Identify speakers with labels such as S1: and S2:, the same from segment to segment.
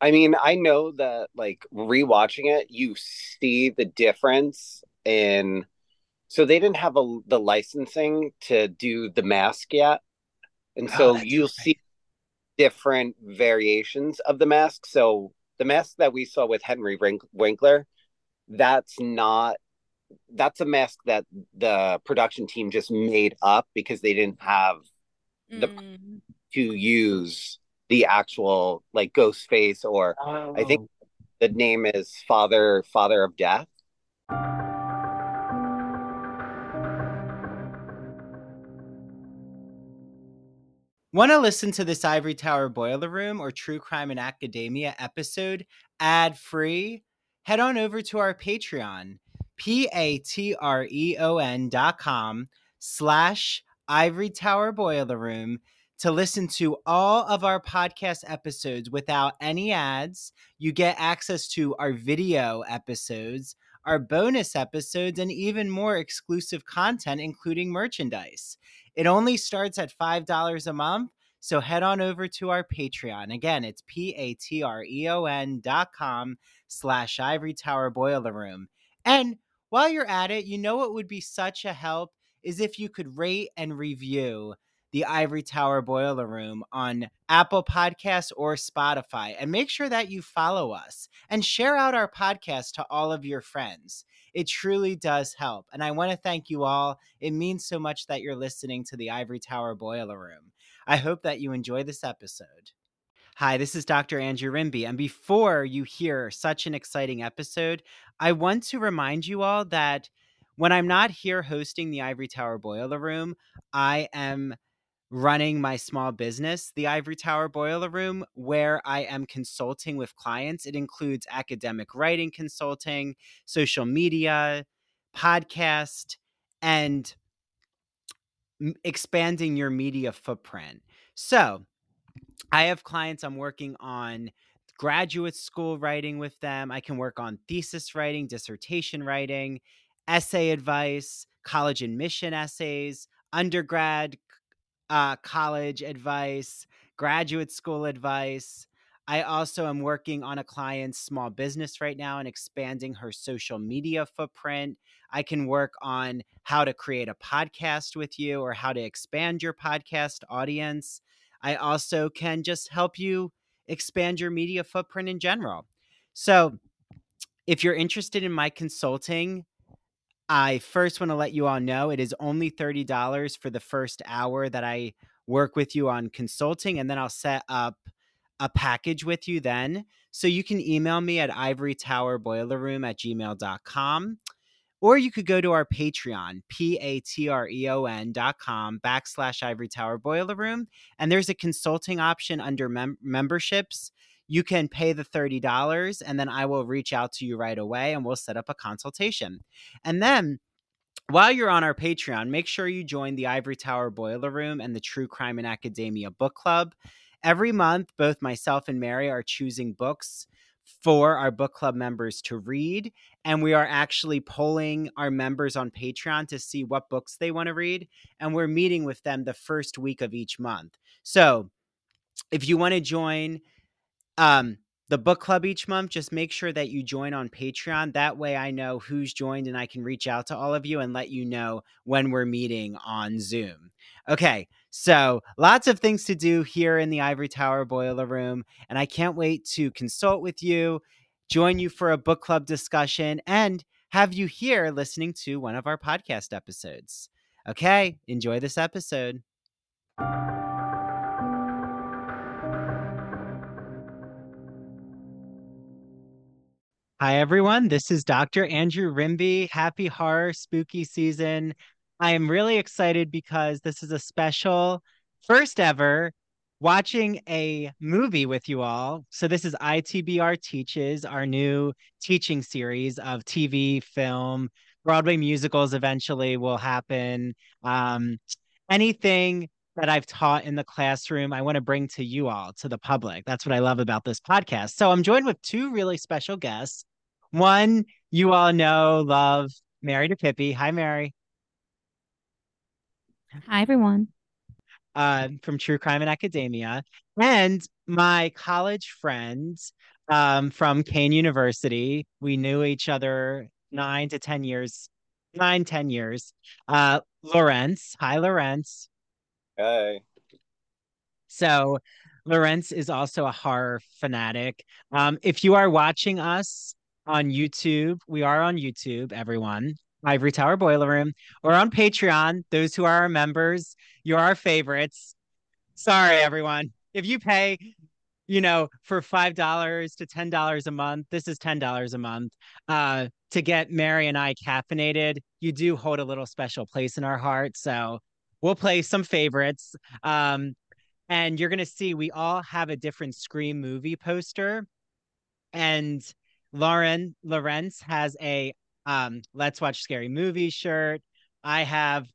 S1: I mean, I know that like rewatching it, you see the difference in. So they didn't have a, the licensing to do the mask yet, and
S2: Oh,
S1: so you'll see different variations of the mask. So the mask that we saw with Henry Wink- Winkler, that's not that's a mask that the production team just made up because they didn't have the
S3: Mm.
S1: to use the actual like ghost face or I think
S2: Oh.
S1: the name is Father Father of Death.
S2: Want to listen to this Ivory Tower Boiler Room or True Crime and Academia episode ad free? Head on over to our Patreon, p a t r e o n dot com slash Ivory Tower Boiler Room to listen to all of our podcast episodes without any ads. You get access to our video episodes, our bonus episodes, and even more exclusive content, including merchandise. It only starts at $5 a month. So head on over to our Patreon. Again, it's P-A-T-R-E-O-N dot com slash Ivory Tower Boiler Room. And while you're at it, you know what would be such a help is if you could rate and review the Ivory Tower Boiler Room on Apple Podcasts or Spotify. And make sure that you follow us and share out our podcast to all of your friends. It truly does help. And I want to thank you all. It means so much that you're listening to the Ivory Tower Boiler Room. I hope that you enjoy this episode. Hi, this is Dr. Andrew Rimby. And before you hear such an exciting episode, I want to remind you all that when I'm not here hosting the Ivory Tower Boiler Room, I am running my small business, the Ivory Tower Boiler Room, where I am consulting with clients. It includes academic writing consulting, social media, podcast, and expanding your media footprint. So, I have clients I'm working on graduate school writing with them. I can work on thesis writing, dissertation writing, essay advice, college admission essays, undergrad uh, college advice, graduate school advice. I also am working on a client's small business right now and expanding her social media footprint. I can work on how to create a podcast with you or how to expand your podcast audience. I also can just help you expand your media footprint in general. So, if you're interested in my consulting, I first want to let you all know it is only $30 for the first hour that I work with you on consulting, and then I'll set up a package with you then. So you can email me at ivorytowerboilerroom at gmail.com. Or you could go to our Patreon, P-A-T-R-E-O-N dot com backslash Ivory Tower Boiler Room. And there's a consulting option under mem- memberships. You can pay the $30 and then I will reach out to you right away and we'll set up a consultation. And then while you're on our Patreon, make sure you join the Ivory Tower Boiler Room and the True Crime and Academia Book Club. Every month, both myself and Mary are choosing books for our book club members to read. And we are actually polling our members on Patreon to see what books they want to read. And we're meeting with them the first week of each month. So if you want to join um, the book club each month, just make sure that you join on Patreon. That way I know who's joined and I can reach out to all of you and let you know when we're meeting on Zoom. Okay, so lots of things to do here in the Ivory Tower Boiler Room, and I can't wait to consult with you, join you for a book club discussion, and have you here listening to one of our podcast episodes. Okay, enjoy this episode. Hi, everyone. This is Dr. Andrew Rimby. Happy horror spooky season. I am really excited because this is a special first ever watching a movie with you all. So, this is ITBR Teaches, our new teaching series of TV, film, Broadway musicals eventually will happen. Um, anything that I've taught in the classroom, I want to bring to you all, to the public. That's what I love about this podcast. So I'm joined with two really special guests. One, you all know, love Mary DiPipi. Hi, Mary.
S3: Hi, everyone.
S2: uh, from True Crime and Academia, and my college friends um, from Kean University. We knew each other nine to 10 years, nine, 10 years. Uh, Lorentz. Hi, Lorentz.
S1: Hey.
S2: So, Lorentz is also a horror fanatic. Um, if you are watching us on YouTube, we are on YouTube, everyone. Ivory Tower Boiler Room, or on Patreon. Those who are our members, you're our favorites. Sorry, everyone. If you pay, you know, for five dollars to ten dollars a month, this is ten dollars a month. Uh, to get Mary and I caffeinated, you do hold a little special place in our heart. So we'll play some favorites. Um, and you're gonna see we all have a different Scream movie poster, and Lauren Lorentz has a um, Let's Watch Scary Movie shirt. I have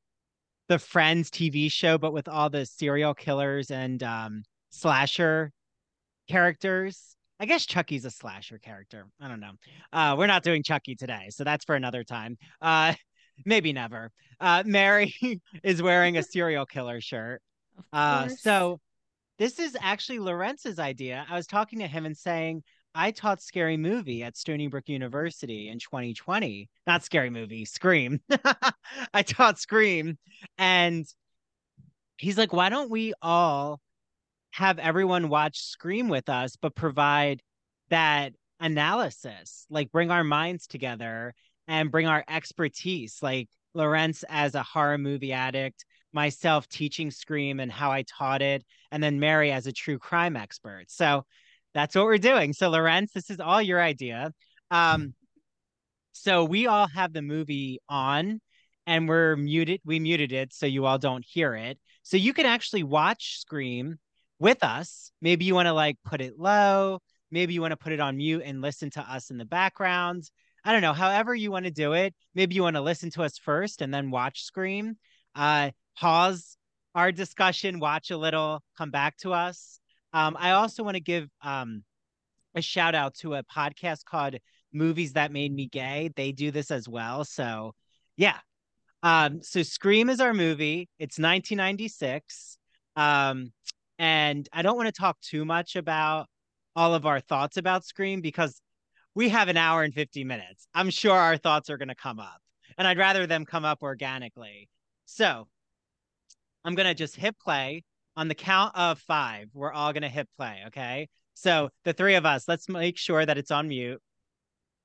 S2: the Friends TV show, but with all the serial killers and um, slasher characters. I guess Chucky's a slasher character. I don't know. Uh, we're not doing Chucky today, so that's for another time. Uh, maybe never. Uh, Mary is wearing a serial killer shirt. Uh, so this is actually Lorentz's idea. I was talking to him and saying, I taught scary movie at Stony Brook University in 2020. Not scary movie, Scream. I taught Scream. And he's like, why don't we all have everyone watch Scream with us, but provide that analysis, like bring our minds together and bring our expertise, like Lorentz as a horror movie addict, myself teaching Scream and how I taught it, and then Mary as a true crime expert. So that's what we're doing. So, Lorentz, this is all your idea. Um, so we all have the movie on and we're muted. We muted it so you all don't hear it. So you can actually watch Scream with us. Maybe you want to like put it low. Maybe you want to put it on mute and listen to us in the background. I don't know. However you want to do it. Maybe you want to listen to us first and then watch Scream. Uh, pause our discussion, watch a little, come back to us. Um, I also want to give um, a shout out to a podcast called Movies That Made Me Gay. They do this as well. So, yeah. Um, so Scream is our movie. It's 1996. Um, and I don't want to talk too much about all of our thoughts about Scream because we have an hour and 50 minutes. I'm sure our thoughts are going to come up, and I'd rather them come up organically. So I'm going to just hit play on the count of five, we're all going to hit play. Okay. So the three of us, let's make sure that it's on mute.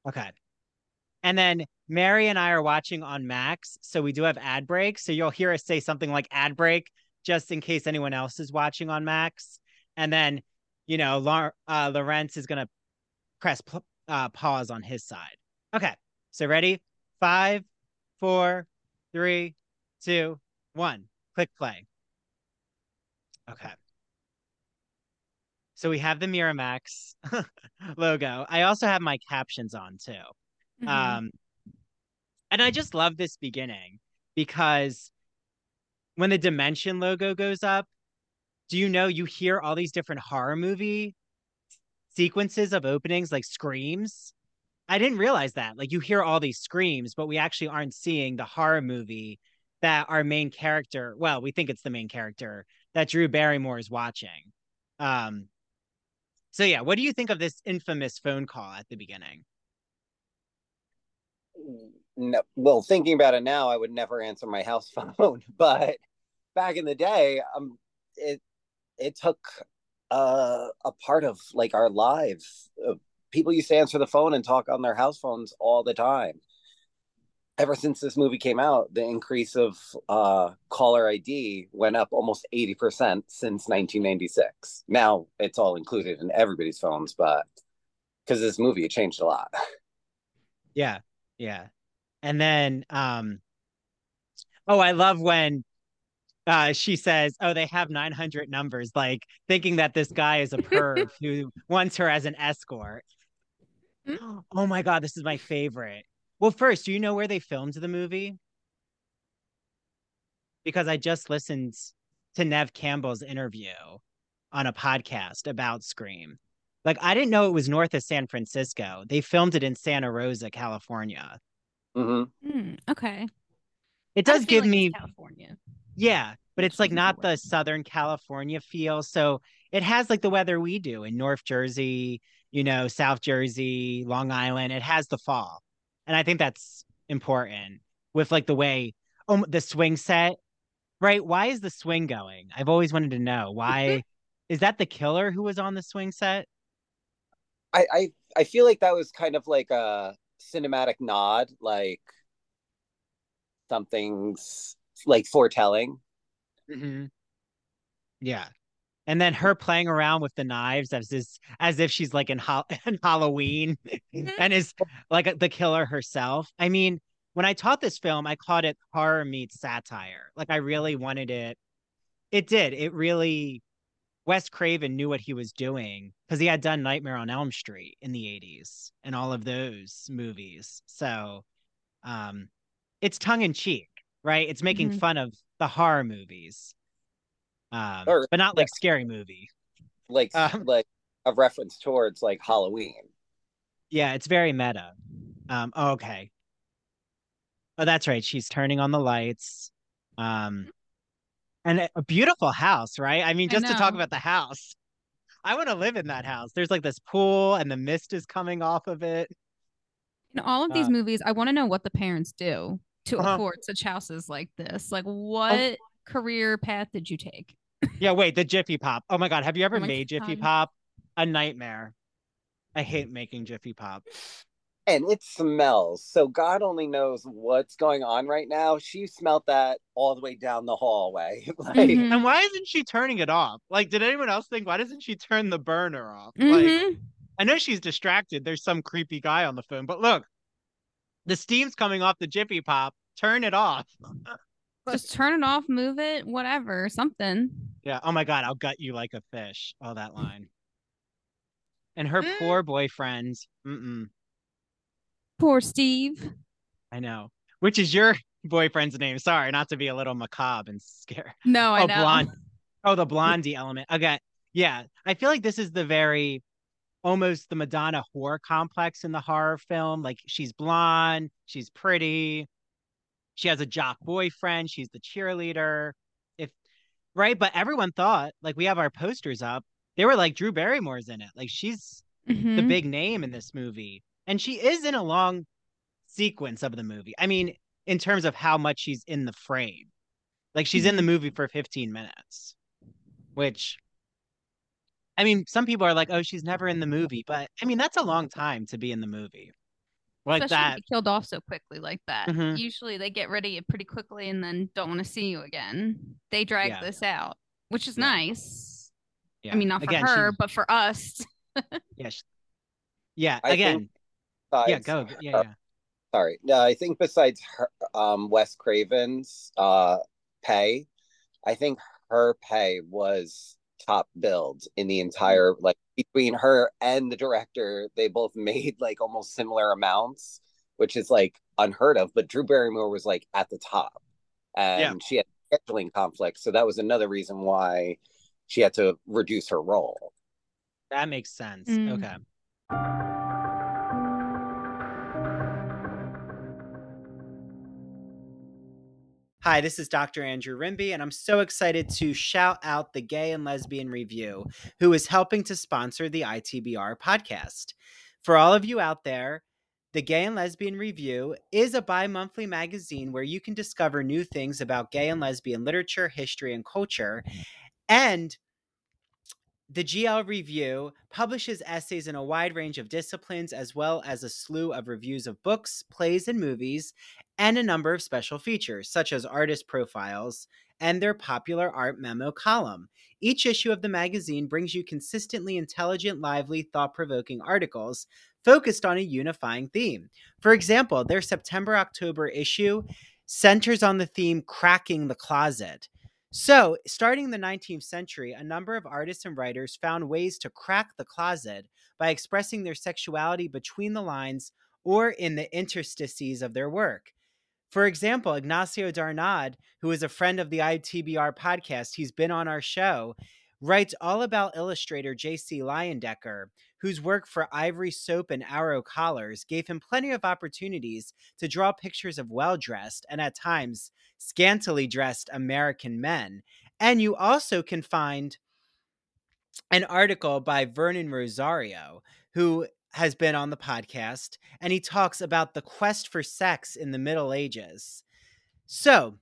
S2: Okay. And then Mary and I are watching on Max. So we do have ad breaks. So you'll hear us say something like ad break just in case anyone else is watching on Max. And then, you know, La- uh, is going to press uh, pause on his side. Okay. So ready? Five, four, three, two, one. Click play. Okay. So we have the Miramax logo. I also have my captions on too. Mm-hmm. Um, and I just love this beginning because when the Dimension logo goes up, do you know you hear all these different horror movie sequences of openings like screams? I didn't realize that. Like you hear all these screams, but we actually aren't seeing the horror movie that our main character, well, we think it's the main character that Drew Barrymore is watching. Um, so yeah, what do you think of this infamous phone call at the beginning?
S1: No, well, thinking about it now, I would never answer my house phone, but back in the day, um, it it took uh, a part of like our lives. Uh, people used to answer the phone and talk on their house phones all the time ever since this movie came out, the increase of uh, caller ID went up almost 80% since 1996. Now it's all included in everybody's phones, but because this movie, it changed a lot.
S2: Yeah. Yeah. And then, um, oh, I love when uh, she says, "Oh, they have 900 numbers," like thinking that this guy is a perv who wants her as an escort. Mm-hmm. Oh my god, this is my favorite. Well, first, do you know where they filmed the movie? Because I just listened to Neve Campbell's interview on a podcast about Scream. Like, I didn't know it was north of San Francisco. They filmed it in Santa Rosa, California.
S1: Mm-hmm.
S3: Mm, okay.
S2: It does give
S3: like
S2: me
S3: California.
S2: Yeah, but it's like not the Southern California feel. So it has like the weather we do in North Jersey, you know, South Jersey, Long Island. It has the fall. And I think that's important with like the way oh the swing set, right? Why is the swing going? I've always wanted to know. Why is that the killer who was on the swing set?
S1: I, I I feel like that was kind of like a cinematic nod, like something's like foretelling.
S2: Mm-hmm. Yeah, and then her playing around with the knives as this as if she's like in, ho- in Halloween mm-hmm. and is like the killer herself. I mean, when I taught this film, I called it horror meets satire. Like I really wanted it. It did. It really Wes Craven knew what he was doing because he had done Nightmare on Elm Street in the 80s and all of those movies. So um it's tongue in cheek, right? It's making mm-hmm. fun of the horror movies. Um or, but not like yeah. scary movie.
S1: Like um, like a reference towards like Halloween.
S2: Yeah, it's very meta. Um oh, okay. Oh, that's right. She's turning on the lights. Um and a beautiful house, right? I mean, just I to talk about the house, I want to live in that house. There's like this pool, and the mist is coming off of it.
S3: In all of these uh, movies, I want to know what the parents do to uh-huh. afford such houses like this. Like, what oh. career path did you take?
S2: yeah, wait, the Jiffy Pop. Oh my god, have you ever oh made Jiffy Pop? A nightmare. I hate making Jiffy Pop
S1: and it smells. So God only knows what's going on right now. She smelled that all the way down the hallway. like,
S2: mm-hmm. And why isn't she turning it off? Like, did anyone else think why doesn't she turn the burner off? Mm-hmm. Like, I know she's distracted. There's some creepy guy on the phone, but look, the steam's coming off the Jiffy Pop. Turn it off.
S3: Just turn it off, move it, whatever, something.
S2: Yeah. Oh my God, I'll gut you like a fish. Oh, that line. And her mm. poor boyfriend. Mm-mm.
S3: Poor Steve.
S2: I know. Which is your boyfriend's name? Sorry, not to be a little macabre and scare.
S3: No, I
S2: oh,
S3: know.
S2: Blonde. Oh, the blondie element. Okay. Yeah. I feel like this is the very almost the Madonna horror complex in the horror film. Like she's blonde, she's pretty, she has a jock boyfriend, she's the cheerleader. If right, but everyone thought like we have our posters up. They were like Drew Barrymore's in it. Like she's mm-hmm. the big name in this movie and she is in a long sequence of the movie. I mean, in terms of how much she's in the frame, like she's in the mm-hmm. movie for 15 minutes, which I mean, some people are like, "Oh, she's never in the movie," but I mean, that's a long time to be in the movie.
S3: Like Especially that, killed off so quickly like that. Mm-hmm. Usually, they get rid of you pretty quickly and then don't want to see you again. They drag yeah. this out, which is yeah. nice. Yeah. I mean, not for again, her, she... but for us.
S2: yeah, she... yeah. I again, think besides, yeah, go. Yeah, yeah.
S1: Sorry. No, I think besides her, um, Wes Craven's uh, pay, I think her pay was top build in the entire like between her and the director. They both made like almost similar amounts, which is like unheard of. But Drew Barrymore was like at the top, and yeah. she had scheduling conflicts, so that was another reason why she had to reduce her role.
S2: That makes sense. Mm. Okay. Hi, this is Dr. Andrew Rimby, and I'm so excited to shout out the Gay and Lesbian Review, who is helping to sponsor the ITBR podcast. For all of you out there, the Gay and Lesbian Review is a bi monthly magazine where you can discover new things about gay and lesbian literature, history, and culture. And the GL Review publishes essays in a wide range of disciplines, as well as a slew of reviews of books, plays, and movies, and a number of special features, such as artist profiles and their popular art memo column. Each issue of the magazine brings you consistently intelligent, lively, thought provoking articles focused on a unifying theme. For example, their September October issue centers on the theme Cracking the Closet. So, starting the 19th century, a number of artists and writers found ways to crack the closet by expressing their sexuality between the lines or in the interstices of their work. For example, Ignacio Darnaude, who is a friend of the ITBR podcast, he's been on our show, writes all about illustrator J.C. Leyendecker, whose work for Ivory Soap and Arrow Collars gave him plenty of opportunities to draw pictures of well dressed and at times scantily dressed American men. And you also can find an article by Vernon Rosario, who has been on the podcast, and he talks about the quest for sex in the Middle Ages. So,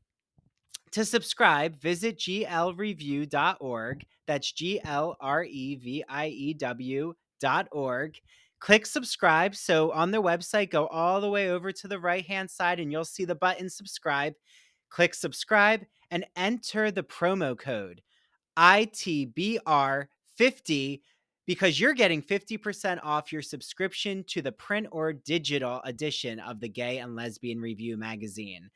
S2: to subscribe, visit glreview.org. That's G L R E V I E W.org. Click subscribe. So on their website, go all the way over to the right hand side and you'll see the button subscribe. Click subscribe and enter the promo code ITBR50 because you're getting 50% off your subscription to the print or digital edition of the Gay and Lesbian Review magazine.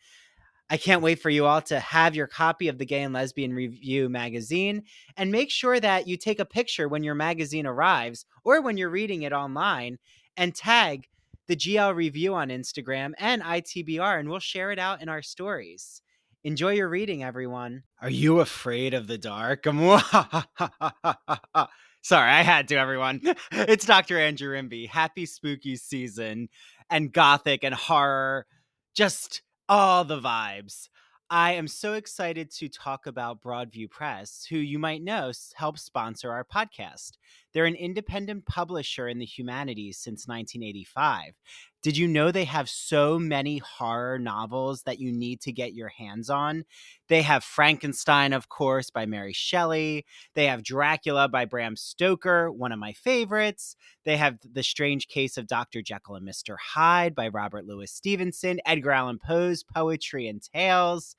S2: I can't wait for you all to have your copy of the Gay and Lesbian Review magazine and make sure that you take a picture when your magazine arrives or when you're reading it online and tag the GL Review on Instagram and ITBR, and we'll share it out in our stories. Enjoy your reading, everyone. Are you afraid of the dark? Sorry, I had to, everyone. It's Dr. Andrew Rimby. Happy spooky season and gothic and horror. Just all the vibes. I am so excited to talk about Broadview Press, who you might know helps sponsor our podcast. They're an independent publisher in the humanities since 1985. Did you know they have so many horror novels that you need to get your hands on? They have Frankenstein, of course, by Mary Shelley. They have Dracula by Bram Stoker, one of my favorites. They have The Strange Case of Dr. Jekyll and Mr. Hyde by Robert Louis Stevenson, Edgar Allan Poe's Poetry and Tales.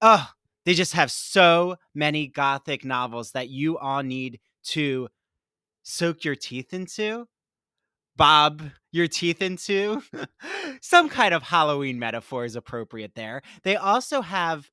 S2: Oh, they just have so many gothic novels that you all need to soak your teeth into bob your teeth into. Some kind of Halloween metaphor is appropriate there. They also have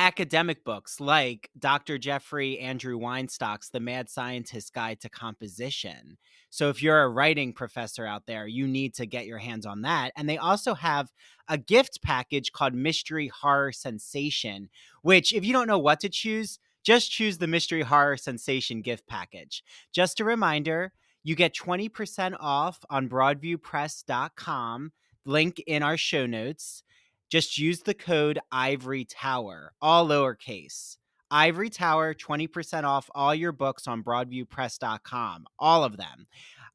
S2: academic books like Dr. Jeffrey Andrew Weinstock's The Mad Scientist's Guide to Composition. So if you're a writing professor out there, you need to get your hands on that. And they also have a gift package called Mystery Horror Sensation, which if you don't know what to choose, just choose the Mystery Horror Sensation gift package. Just a reminder, you get 20% off on broadviewpress.com, link in our show notes. Just use the code Ivory Tower, all lowercase. Ivory Tower, 20% off all your books on broadviewpress.com, all of them.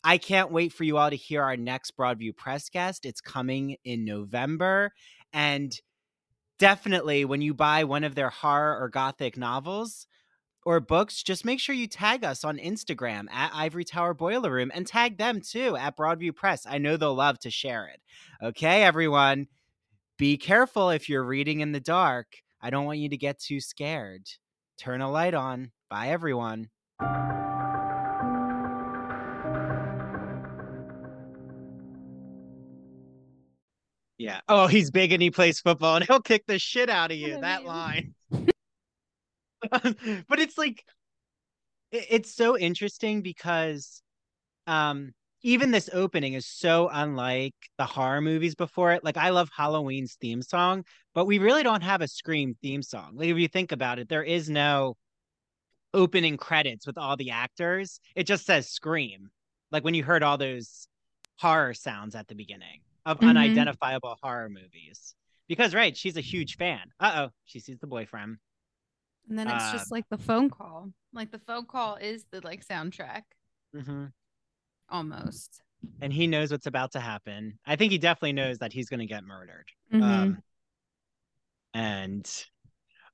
S2: I can't wait for you all to hear our next Broadview Press guest. It's coming in November. And definitely, when you buy one of their horror or gothic novels, or books, just make sure you tag us on Instagram at Ivory Tower Boiler Room and tag them too at Broadview Press. I know they'll love to share it. Okay, everyone, be careful if you're reading in the dark. I don't want you to get too scared. Turn a light on. Bye, everyone. Yeah. Oh, he's big and he plays football and he'll kick the shit out of you. That line. but it's like it, it's so interesting because um even this opening is so unlike the horror movies before it. Like I love Halloween's theme song, but we really don't have a Scream theme song. Like if you think about it, there is no opening credits with all the actors. It just says Scream. Like when you heard all those horror sounds at the beginning of mm-hmm. unidentifiable horror movies. Because right, she's a huge fan. Uh oh, she sees the boyfriend.
S3: And then it's uh, just like the phone call. Like the phone call is the like soundtrack.
S2: Mm-hmm.
S3: Almost.
S2: And he knows what's about to happen. I think he definitely knows that he's going to get murdered.
S3: Mm-hmm. Um,
S2: and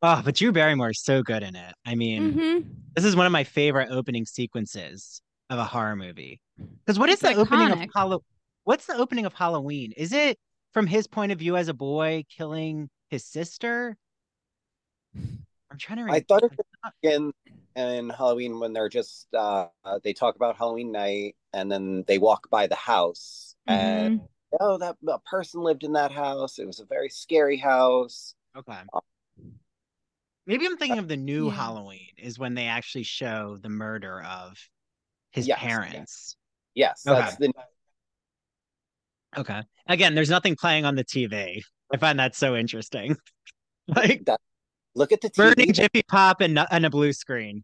S2: oh, but Drew Barrymore is so good in it. I mean, mm-hmm. this is one of my favorite opening sequences of a horror movie. Because what is it's the iconic. opening of Halloween? What's the opening of Halloween? Is it from his point of view as a boy killing his sister? I'm trying to.
S1: Remember. I thought it was in in Halloween when they're just uh they talk about Halloween night and then they walk by the house mm-hmm. and oh that a person lived in that house. It was a very scary house.
S2: Okay. Um, Maybe I'm thinking of the new yeah. Halloween is when they actually show the murder of his yes,
S1: parents. Yes, yes okay. the
S2: Okay. Again, there's nothing playing on the TV. I find that so interesting. like that
S1: Look at the
S2: TV. burning Jiffy Pop and, and a blue screen.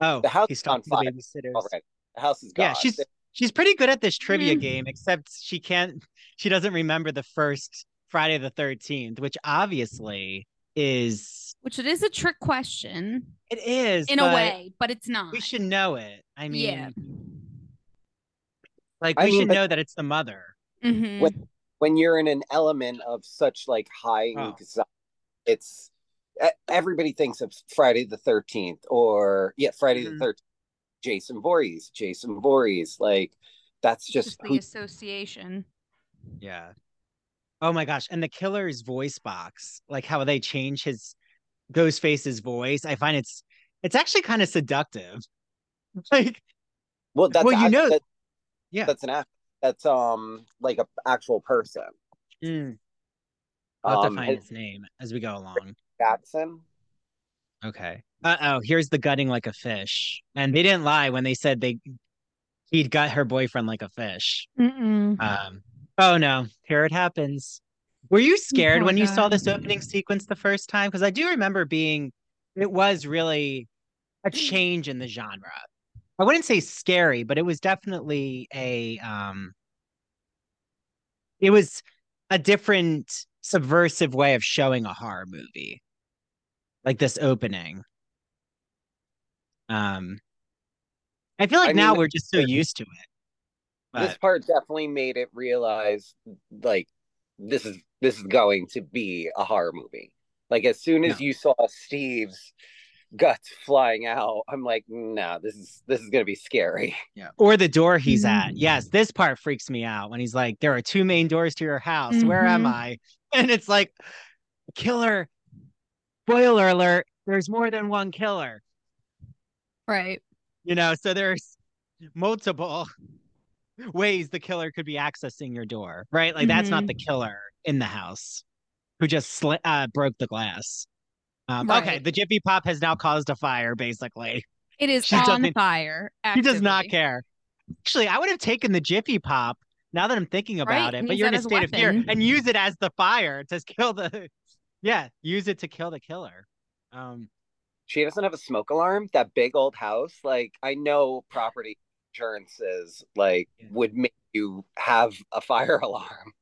S2: Oh,
S1: the house he's talking to the babysitters.
S2: All right.
S1: The house is gone.
S2: Yeah, she's she's pretty good at this trivia mm. game, except she can't. She doesn't remember the first Friday the Thirteenth, which obviously is
S3: which it is a trick question.
S2: It is
S3: in a way, but it's not.
S2: We should know it. I mean, yeah. like we I mean, should know that it's the mother.
S3: Mm-hmm.
S1: When, when you're in an element of such like high oh. anxiety, it's everybody thinks of Friday the Thirteenth or yeah, Friday mm-hmm. the Thirteenth. Jason Voorhees, Jason Voorhees, like that's just,
S3: just the who... association.
S2: Yeah. Oh my gosh. And the killer's voice box, like how they change his Ghostface's voice. I find it's it's actually kind of seductive. Like
S1: well that's
S2: well, you know
S1: that,
S2: yeah.
S1: That's an act that's um like a actual person.
S2: Mm. I'll um, define his name as we go along.
S1: Jackson.
S2: Okay. Uh oh, here's the gutting like a fish. And they didn't lie when they said they he'd gut her boyfriend like a fish.
S3: Mm-mm.
S2: Um oh no, here it happens. Were you scared oh, when God. you saw this opening sequence the first time? Because I do remember being it was really a change in the genre. I wouldn't say scary, but it was definitely a um it was a different subversive way of showing a horror movie. Like this opening. Um, I feel like I now mean, we're just so used to it.
S1: But... This part definitely made it realize, like, this is this is going to be a horror movie. Like, as soon as no. you saw Steve's guts flying out, I'm like, no, nah, this is this is gonna be scary.
S2: Yeah. Or the door he's at. Mm-hmm. Yes, this part freaks me out when he's like, there are two main doors to your house. Mm-hmm. Where am mm-hmm. I? And it's like, killer. Spoiler alert, there's more than one killer.
S3: Right.
S2: You know, so there's multiple ways the killer could be accessing your door, right? Like mm-hmm. that's not the mm-hmm. killer in the house who just sli- uh, broke the glass. Um, right. Okay, the Jiffy Pop has now caused a fire, basically.
S3: It is she on fire.
S2: Actively. He does not care. Actually, I would have taken the Jiffy Pop now that I'm thinking about right? it, but you're in a state weapon. of fear and use it as the fire to kill the. Yeah, use it to kill the killer. Um,
S1: she doesn't have a smoke alarm. That big old house, like I know property insurances, like yeah. would make you have a fire alarm.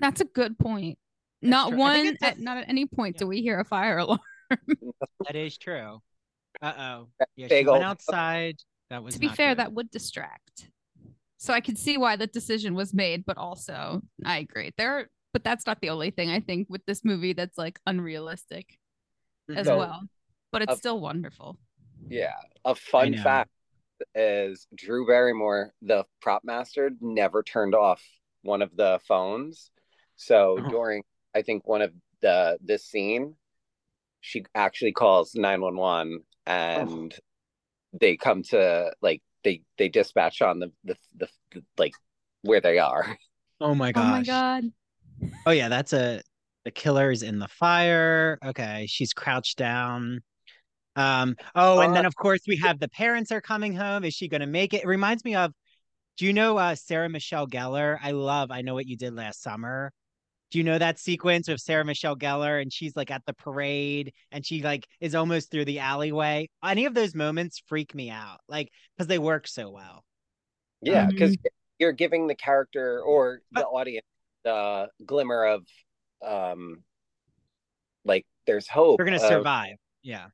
S3: That's a good point. That's not true. one, at, not at any point yeah. do we hear a fire alarm.
S2: That is true. Uh oh. Yeah, she went outside. That was
S3: to be fair,
S2: good.
S3: that would distract. So I could see why the decision was made, but also I agree. There, but that's not the only thing I think with this movie that's like unrealistic as so, well. But it's a, still wonderful.
S1: Yeah. A fun fact is Drew Barrymore, the prop master, never turned off one of the phones. So oh. during I think one of the this scene, she actually calls 911 and oh. they come to like they they dispatch on the, the the, the like where they are.
S2: Oh my gosh.
S3: Oh my god.
S2: Oh yeah, that's a the killer's in the fire. Okay, she's crouched down. Um, oh, and uh, then of course we have the parents are coming home. Is she gonna make it? It reminds me of do you know uh Sarah Michelle Gellar? I love I know what you did last summer. Do you know that sequence with Sarah Michelle Gellar and she's like at the parade and she like is almost through the alleyway? Any of those moments freak me out, like because they work so well.
S1: Yeah, because um, you're giving the character or the but, audience the glimmer of um like there's hope.
S2: We're gonna of... survive. Yeah.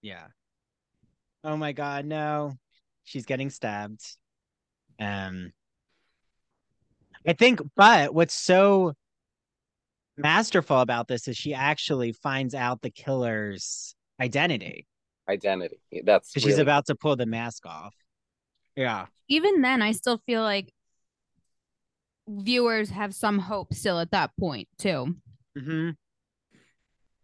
S2: Yeah. Oh my god, no. She's getting stabbed. Um I think but what's so masterful about this is she actually finds out the killer's identity.
S1: Identity. That's
S2: really... she's about to pull the mask off. Yeah.
S3: Even then I still feel like viewers have some hope still at that point too.
S2: Mm-hmm.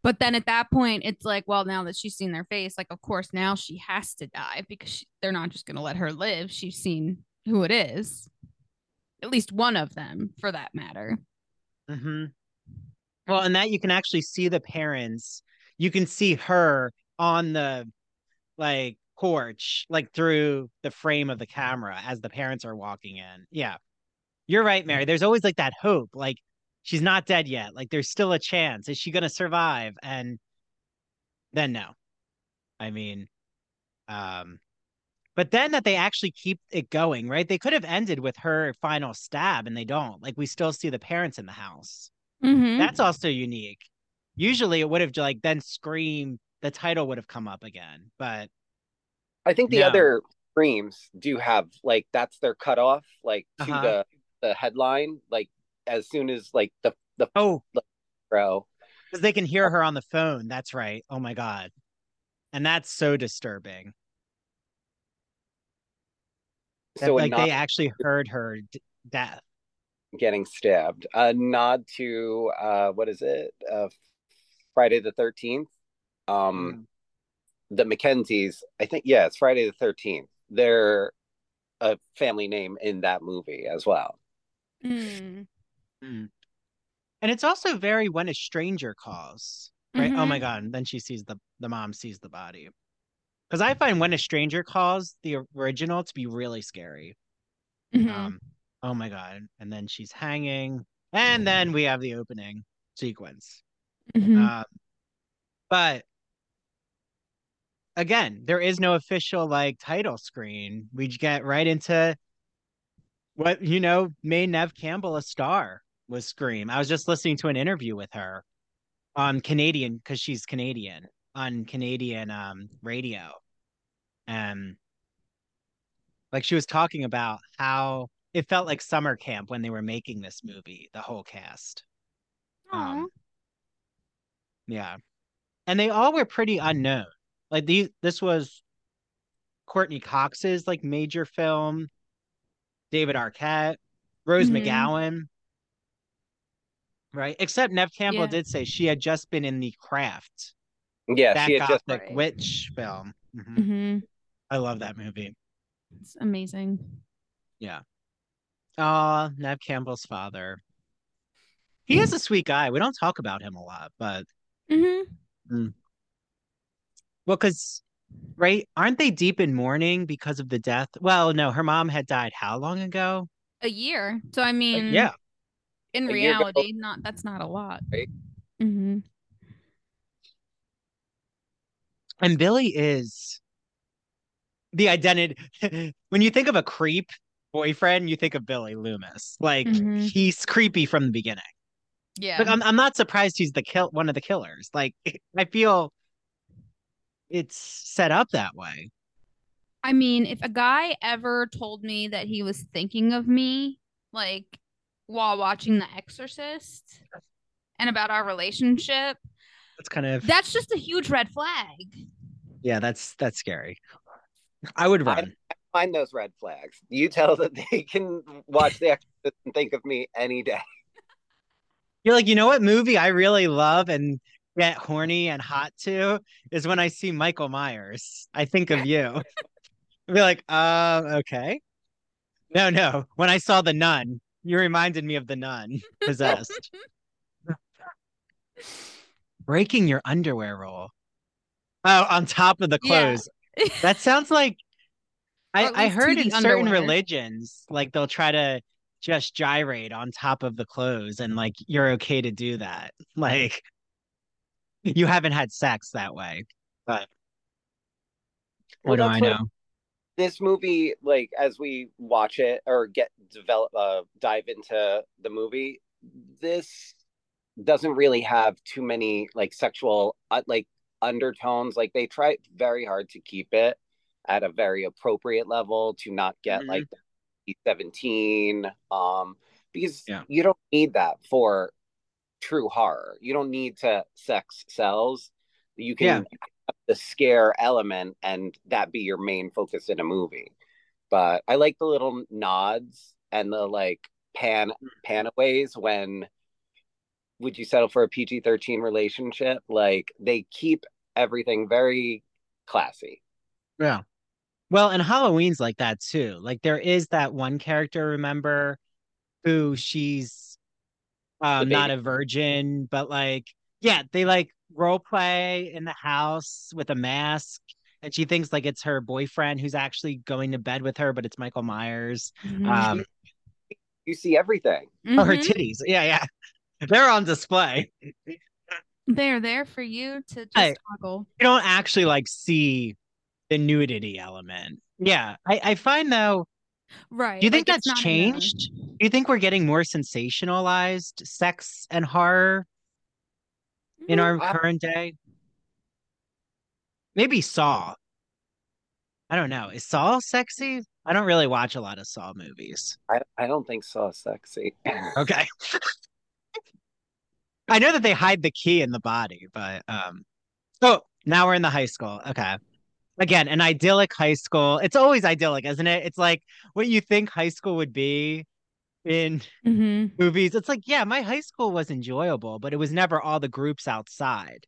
S3: But then at that point, it's like, well, now that she's seen their face, like, of course, now she has to die because she, they're not just going to let her live. She's seen who it is, at least one of them, for that matter.
S2: Mm-hmm. Well, and that you can actually see the parents. You can see her on the like porch, like through the frame of the camera as the parents are walking in. Yeah. You're right, Mary. There's always like that hope. Like she's not dead yet. Like there's still a chance. Is she going to survive? And then no. I mean, um but then that they actually keep it going, right? They could have ended with her final stab and they don't. Like we still see the parents in the house. Mm-hmm. That's also unique. Usually it would have like then scream the title would have come up again, but
S1: I think the no. other screams do have like that's their cutoff, like to uh-huh. the the headline, like as soon as like the the
S2: oh bro because they can hear her on the phone. That's right. Oh my god, and that's so disturbing. That, so like they actually heard her d- death
S1: getting stabbed. A nod to uh, what is it? Uh, Friday the Thirteenth. Um, mm. the Mackenzies. I think yeah, it's Friday the Thirteenth. They're a family name in that movie as well.
S2: Mm. Mm. And it's also very when a stranger calls, right? Mm-hmm. Oh my mm-hmm. god! And then she sees the the mom sees the body. Because I find when a stranger calls the original to be really scary. Mm-hmm. Um, oh my god and then she's hanging and then we have the opening sequence mm-hmm. um, but again there is no official like title screen we get right into what you know made Neve campbell a star was scream i was just listening to an interview with her on canadian because she's canadian on canadian um radio and like she was talking about how it felt like summer camp when they were making this movie, the whole cast. Um, yeah. And they all were pretty unknown. Like these this was Courteney Cox's like major film, David Arquette, Rose mm-hmm. McGowan. Right? Except Neve Campbell yeah. did say she had just been in the craft.
S1: Yeah, that she
S2: had
S1: just
S2: right. witch film. Mm-hmm. Mm-hmm. I love that movie.
S3: It's amazing.
S2: Yeah. Oh, Neve Campbell's father. He is a sweet guy. We don't talk about him a lot, but mm-hmm. mm. well, because right, aren't they deep in mourning because of the death? Well, no, her mom had died how long ago?
S3: A year. So I mean,
S2: like, yeah.
S3: In a reality, not that's not a lot. Right. Mm-hmm.
S2: And Billy is the identity. when you think of a creep, boyfriend, you think of Billy Loomis. Like mm-hmm. he's creepy from the beginning.
S3: Yeah.
S2: But I'm I'm not surprised he's the kill one of the killers. Like I feel it's set up that way.
S3: I mean, if a guy ever told me that he was thinking of me, like while watching The Exorcist and about our relationship,
S2: that's kind of
S3: that's just a huge red flag.
S2: Yeah, that's that's scary. I would run.
S1: I, find those red flags. You tell that they can watch the Exorcist and think of me any day.
S2: You're like, you know what movie I really love and get horny and hot to is when I see Michael Myers. I think of you. I'll be like, uh, okay. No, no. When I saw the nun, you reminded me of the nun possessed. Breaking your underwear rule. Oh, on top of the clothes. Yeah. that sounds like I, I heard in certain religions, like they'll try to just gyrate on top of the clothes, and like you're okay to do that. Like you haven't had sex that way, but what well, do I know? What,
S1: this movie, like as we watch it or get develop, uh, dive into the movie, this doesn't really have too many like sexual uh, like undertones. Like they try very hard to keep it at a very appropriate level to not get mm-hmm. like 17 um because yeah. you don't need that for true horror you don't need to sex sells you can yeah. the scare element and that be your main focus in a movie but i like the little nods and the like pan mm. panaways when would you settle for a pg-13 relationship like they keep everything very classy
S2: yeah well, and Halloween's like that too. Like there is that one character, remember, who she's um not a virgin, but like yeah, they like role play in the house with a mask and she thinks like it's her boyfriend who's actually going to bed with her, but it's Michael Myers. Mm-hmm. Um
S1: you see everything.
S2: Mm-hmm. Oh, her titties. Yeah, yeah. They're on display.
S3: They're there for you to just I, toggle.
S2: You don't actually like see the nudity element. Yeah, I, I find though.
S3: Right.
S2: Do you think like that's changed? Do you think we're getting more sensationalized sex and horror in mm, our I... current day? Maybe Saw. I don't know. Is Saw sexy? I don't really watch a lot of Saw movies.
S1: I, I don't think Saw sexy.
S2: okay. I know that they hide the key in the body, but um oh now we're in the high school. Okay. Again, an idyllic high school. It's always idyllic, isn't it? It's like what you think high school would be in mm-hmm. movies. It's like, yeah, my high school was enjoyable, but it was never all the groups outside.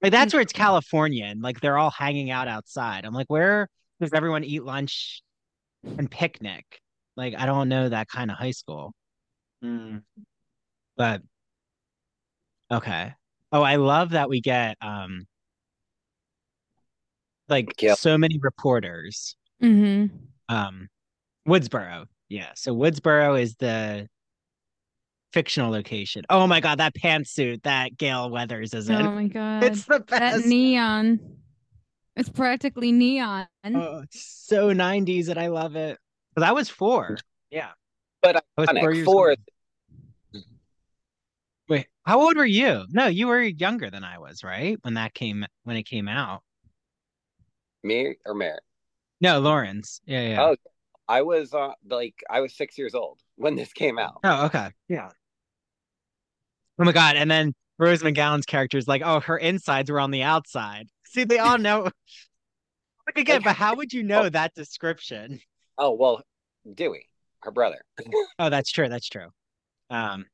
S2: Like that's where it's California and like they're all hanging out outside. I'm like, where does everyone eat lunch and picnic? Like, I don't know that kind of high school. Mm. But okay. Oh, I love that we get um like yep. so many reporters.
S3: Mm-hmm.
S2: Um Woodsboro. Yeah. So Woodsboro is the fictional location. Oh my god, that pantsuit that Gale Weathers is in.
S3: Oh my god.
S2: It's the best.
S3: That neon. It's practically neon.
S2: Oh, so 90s and I love it. But I was four. Yeah.
S1: But I was four. four.
S2: How old were you? No, you were younger than I was, right? When that came when it came out.
S1: Me or Merritt?
S2: No, Lorentz. Yeah, yeah.
S1: Oh, I was uh, like I was six years old when this came out.
S2: Oh, okay. Yeah. Oh my god! And then Rose McGowan's character is like, oh, her insides were on the outside. See, they all know. like again, but how would you know that description?
S1: Oh well, Dewey, her brother.
S2: oh, that's true. That's true. Um,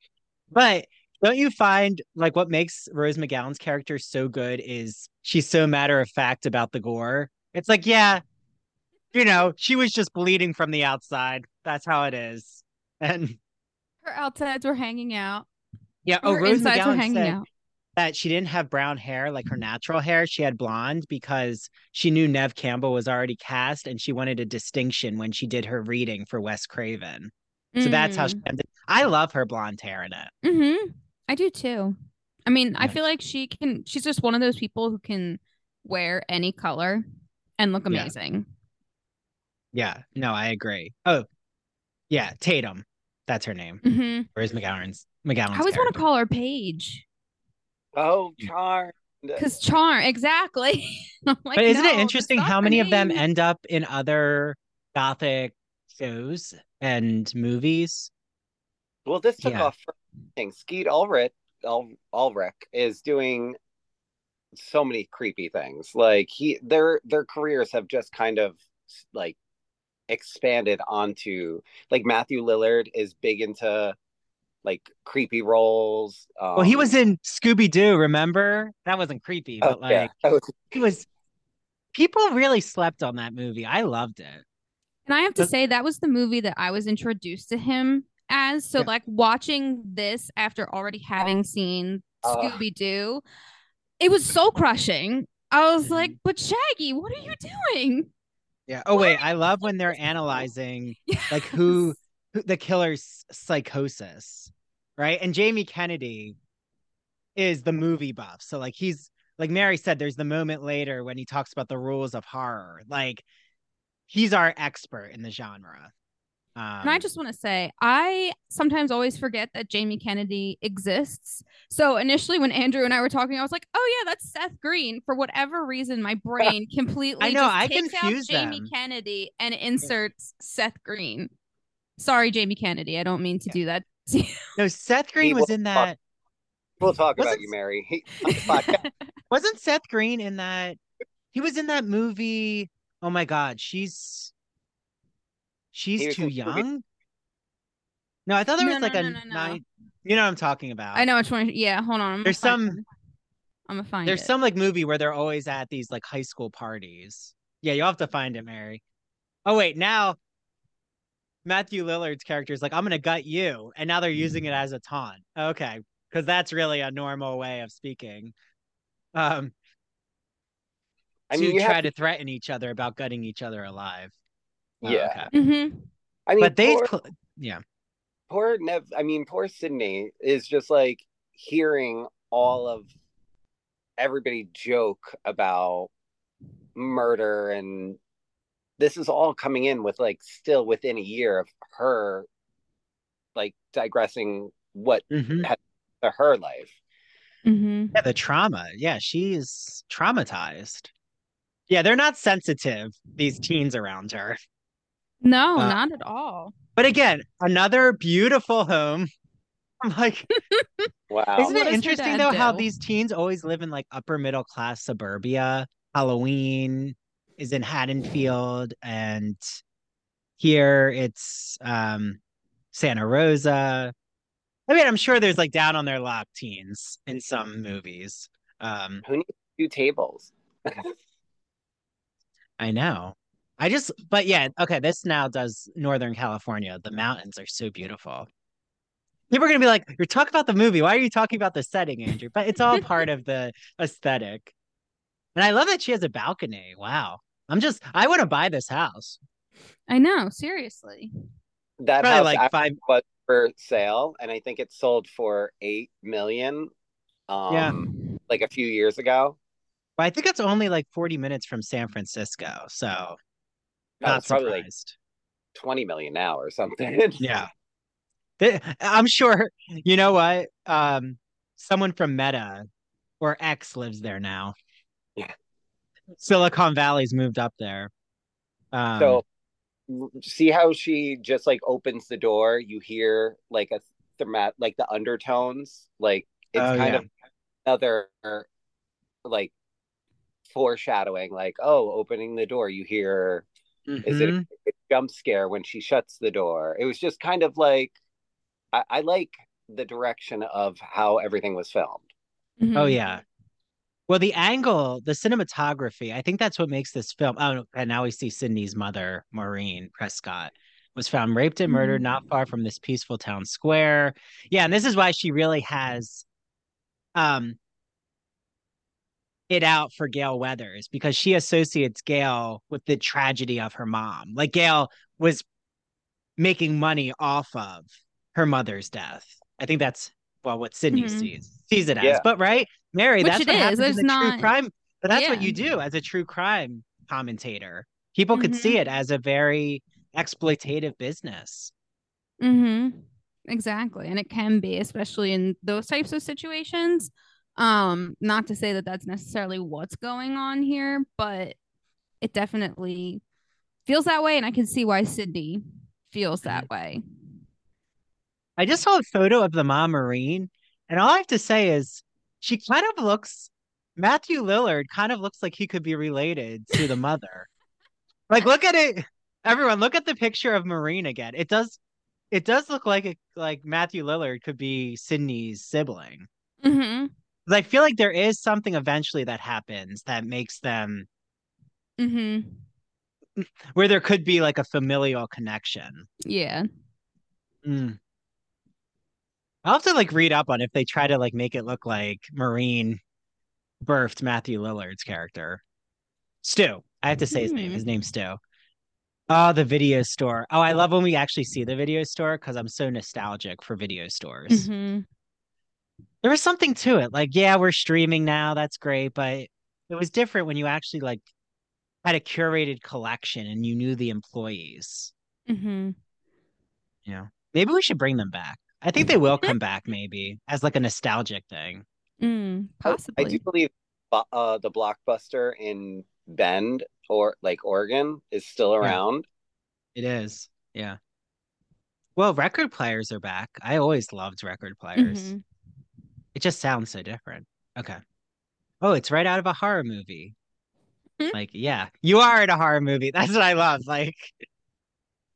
S2: but don't you find like what makes Rose McGowan's character so good is she's so matter of fact about the gore. It's like, yeah, you know, she was just bleeding from the outside. That's how it is. And
S3: her outsides were hanging out.
S2: Yeah. Oh, Her Rose McGowan said out. that she didn't have brown hair like her natural hair. She had blonde because she knew Neve Campbell was already cast and she wanted a distinction when she did her reading for Wes Craven. So mm. that's how she mm. ended. I love her blonde hair in it.
S3: Mm-hmm. I do too. I mean, yeah. I feel like she can, she's just one of those people who can wear any color and look amazing.
S2: Yeah. yeah. No, I agree. Oh, yeah. Tatum. That's her name.
S3: Mm-hmm.
S2: Where's McGowan's McGowan's? I
S3: always want to call her Paige.
S1: Oh, Charm.
S3: Because Charm, exactly.
S2: like, but isn't no, it interesting how many name. of them end up in other gothic shows and movies?
S1: Well, this took yeah. off. Thing. Skeet Ulrich, Ul- Ulrich is doing so many creepy things. Like he, their their careers have just kind of like expanded onto like Matthew Lillard is big into like creepy roles.
S2: Um, well, he was in Scooby Doo. Remember that wasn't creepy, but oh, like yeah. was... he was. People really slept on that movie. I loved it.
S3: And I have to say that was the movie that I was introduced to him as. So yeah. like watching this after already having seen uh, Scooby Doo, it was so crushing. I was like, "But Shaggy, what are you doing?"
S2: Yeah. Oh wait, I love when they're analyzing yes. like who, who the killer's psychosis, right? And Jamie Kennedy is the movie buff. So like he's like Mary said, there's the moment later when he talks about the rules of horror. Like he's our expert in the genre.
S3: Um, and I just want to say, I sometimes always forget that Jamie Kennedy exists. So initially, when Andrew and I were talking, I was like, "Oh yeah, that's Seth Green." For whatever reason, my brain completely I know I confuse Jamie them. Kennedy and inserts yeah. Seth Green. Sorry, Jamie Kennedy. I don't mean to yeah. do that.
S2: no, Seth Green was in that.
S1: We'll talk wasn't... about you, Mary. He,
S2: wasn't Seth Green in that? He was in that movie. Oh my God, she's She's too young. No, I thought there no, was like no, a no, nine. You know what I'm talking about?
S3: I know which one. Yeah, hold on. I'm
S2: there's some.
S3: I'm gonna find.
S2: There's
S3: it.
S2: some like movie where they're always at these like high school parties. Yeah, you'll have to find it, Mary. Oh wait, now Matthew Lillard's character is like, "I'm gonna gut you," and now they're using it as a taunt. Okay, because that's really a normal way of speaking. Um, I mean, to try to... to threaten each other about gutting each other alive.
S1: Oh, yeah.
S3: okay. mm-hmm.
S1: I mean,
S2: but they, poor, yeah.
S1: Poor Neve. I mean, poor Sidney is just like hearing all of everybody joke about murder and this is all coming in with like still within a year of her like digressing what mm-hmm. had to her life.
S2: Mm-hmm. Yeah, the trauma. Yeah, she's traumatized. Yeah, they're not sensitive, these teens around her.
S3: No, uh, not at all.
S2: But again, another beautiful home. I'm like,
S1: wow.
S2: Isn't it interesting though do? how these teens always live in like upper middle class suburbia? Halloween is in Haddonfield, and here it's um Santa Rosa. I mean, I'm sure there's like down on their luck teens in some movies. Um,
S1: Who needs two tables?
S2: I know. I just, but yeah, okay. This now does Northern California. The mountains are so beautiful. People are gonna be like, "You're talking about the movie. Why are you talking about the setting, Andrew?" But it's all part of the aesthetic. And I love that she has a balcony. Wow. I'm just, I want to buy this house.
S3: I know, seriously.
S1: That Probably house like five was for sale, and I think it sold for eight million. Um, yeah, like a few years ago.
S2: But I think it's only like 40 minutes from San Francisco, so not probably like
S1: 20 million now or something.
S2: yeah. I'm sure you know what? Um someone from Meta or X lives there now.
S1: Yeah.
S2: Silicon Valley's moved up there.
S1: Um, so see how she just like opens the door, you hear like a thermat like the undertones, like it's oh, kind yeah. of another like foreshadowing, like, oh, opening the door, you hear mm-hmm. is it a, mm-hmm. a, jump scare when she shuts the door? It was just kind of like I, I like the direction of how everything was filmed.
S2: Mm-hmm. Oh yeah. Well, the angle, the cinematography, I think that's what makes this film. Oh, and now we see Sidney's mother, Maureen Prescott, was found raped and murdered mm-hmm. not far from this peaceful town square. Yeah, and this is why she really has um it out for Gale Weathers because she associates Gale with the tragedy of her mom. Like Gale was making money off of her mother's death. I think that's well what Sidney mm-hmm. sees sees it as. Yeah. But right, Mary, Which that's what is. happens There's in not... true crime. But that's yeah. what you do as a true crime commentator. People mm-hmm. could see it as a very exploitative business.
S3: Mm-hmm. Exactly, and it can be, especially in those types of situations. Um, not to say that that's necessarily what's going on here, but it definitely feels that way, and I can see why Sidney feels that way.
S2: I just saw a photo of the mom Maureen, and all I have to say is she kind of looks Matthew Lillard kind of looks like he could be related to the mother. like look at it everyone look at the picture of Maureen again. It does it does look like it like Matthew Lillard could be Sidney's sibling.
S3: Mm-hmm.
S2: I feel like there is something eventually that happens that makes them
S3: mm-hmm.
S2: where there could be like a familial connection.
S3: Yeah.
S2: Mm. I'll have to like read up on if they try to like make it look like Maureen birthed Matthew Lillard's character. Stu. I have to say his name. His hmm. name's Stu. Oh, the video store. Oh, I love when we actually see the video store because I'm so nostalgic for video stores.
S3: Mm-hmm.
S2: There was something to it. Like, yeah, we're streaming now. That's great. But it was different when you actually like had a curated collection and you knew the employees.
S3: Mm-hmm.
S2: Yeah. Maybe we should bring them back. I think they will come back maybe as like a nostalgic thing.
S3: Mm, possibly.
S1: I do believe uh, the blockbuster in Bend or like Oregon is still around.
S2: Yeah. It is. Yeah. Well, record players are back. I always loved record players. Mm-hmm. It just sounds so different. Okay. Oh, it's right out of a horror movie. Mm-hmm. Like, yeah, you are in a horror movie. That's what I love. Like,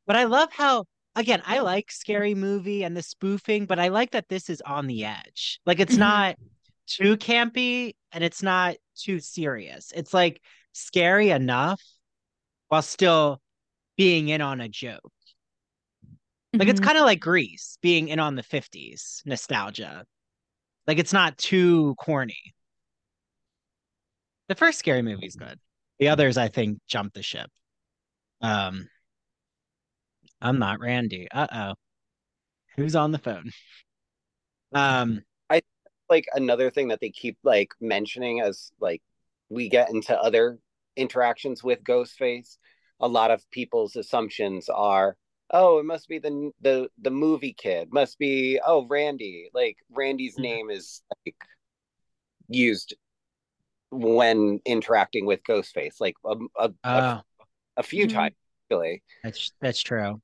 S2: but I love how again, I like scary movie and the spoofing, but I like that this is on the edge. Like it's mm-hmm. not too campy and it's not too serious. It's like scary enough while still being in on a joke. Like mm-hmm. it's kind of like Grease being in on the 50s nostalgia. Like it's not too corny. The first scary movie's good. The others I think jump the ship. Um I'm not Randy. Uh oh. Who's on the phone? Um,
S1: I like another thing that they keep like mentioning as like we get into other interactions with Ghostface a lot of people's assumptions are oh it must be the the the movie kid. Must be oh randy. Like randy's mm-hmm. name is like used when interacting with ghostface like a, a, a, a few mm-hmm. times really.
S2: That's that's true.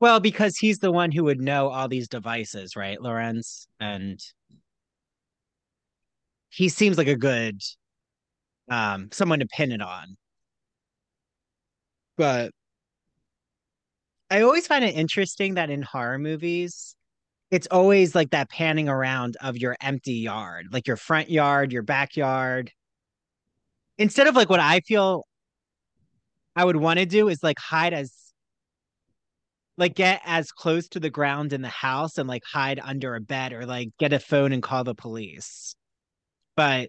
S2: Well because he's the one who would know all these devices right Lorentz and he seems like a good um someone to pin it on. But I always find it interesting that in horror movies, it's always like that panning around of your empty yard, like your front yard, your backyard. Instead of like what I feel I would want to do is like hide as like get as close to the ground in the house and like hide under a bed or like get a phone and call the police. But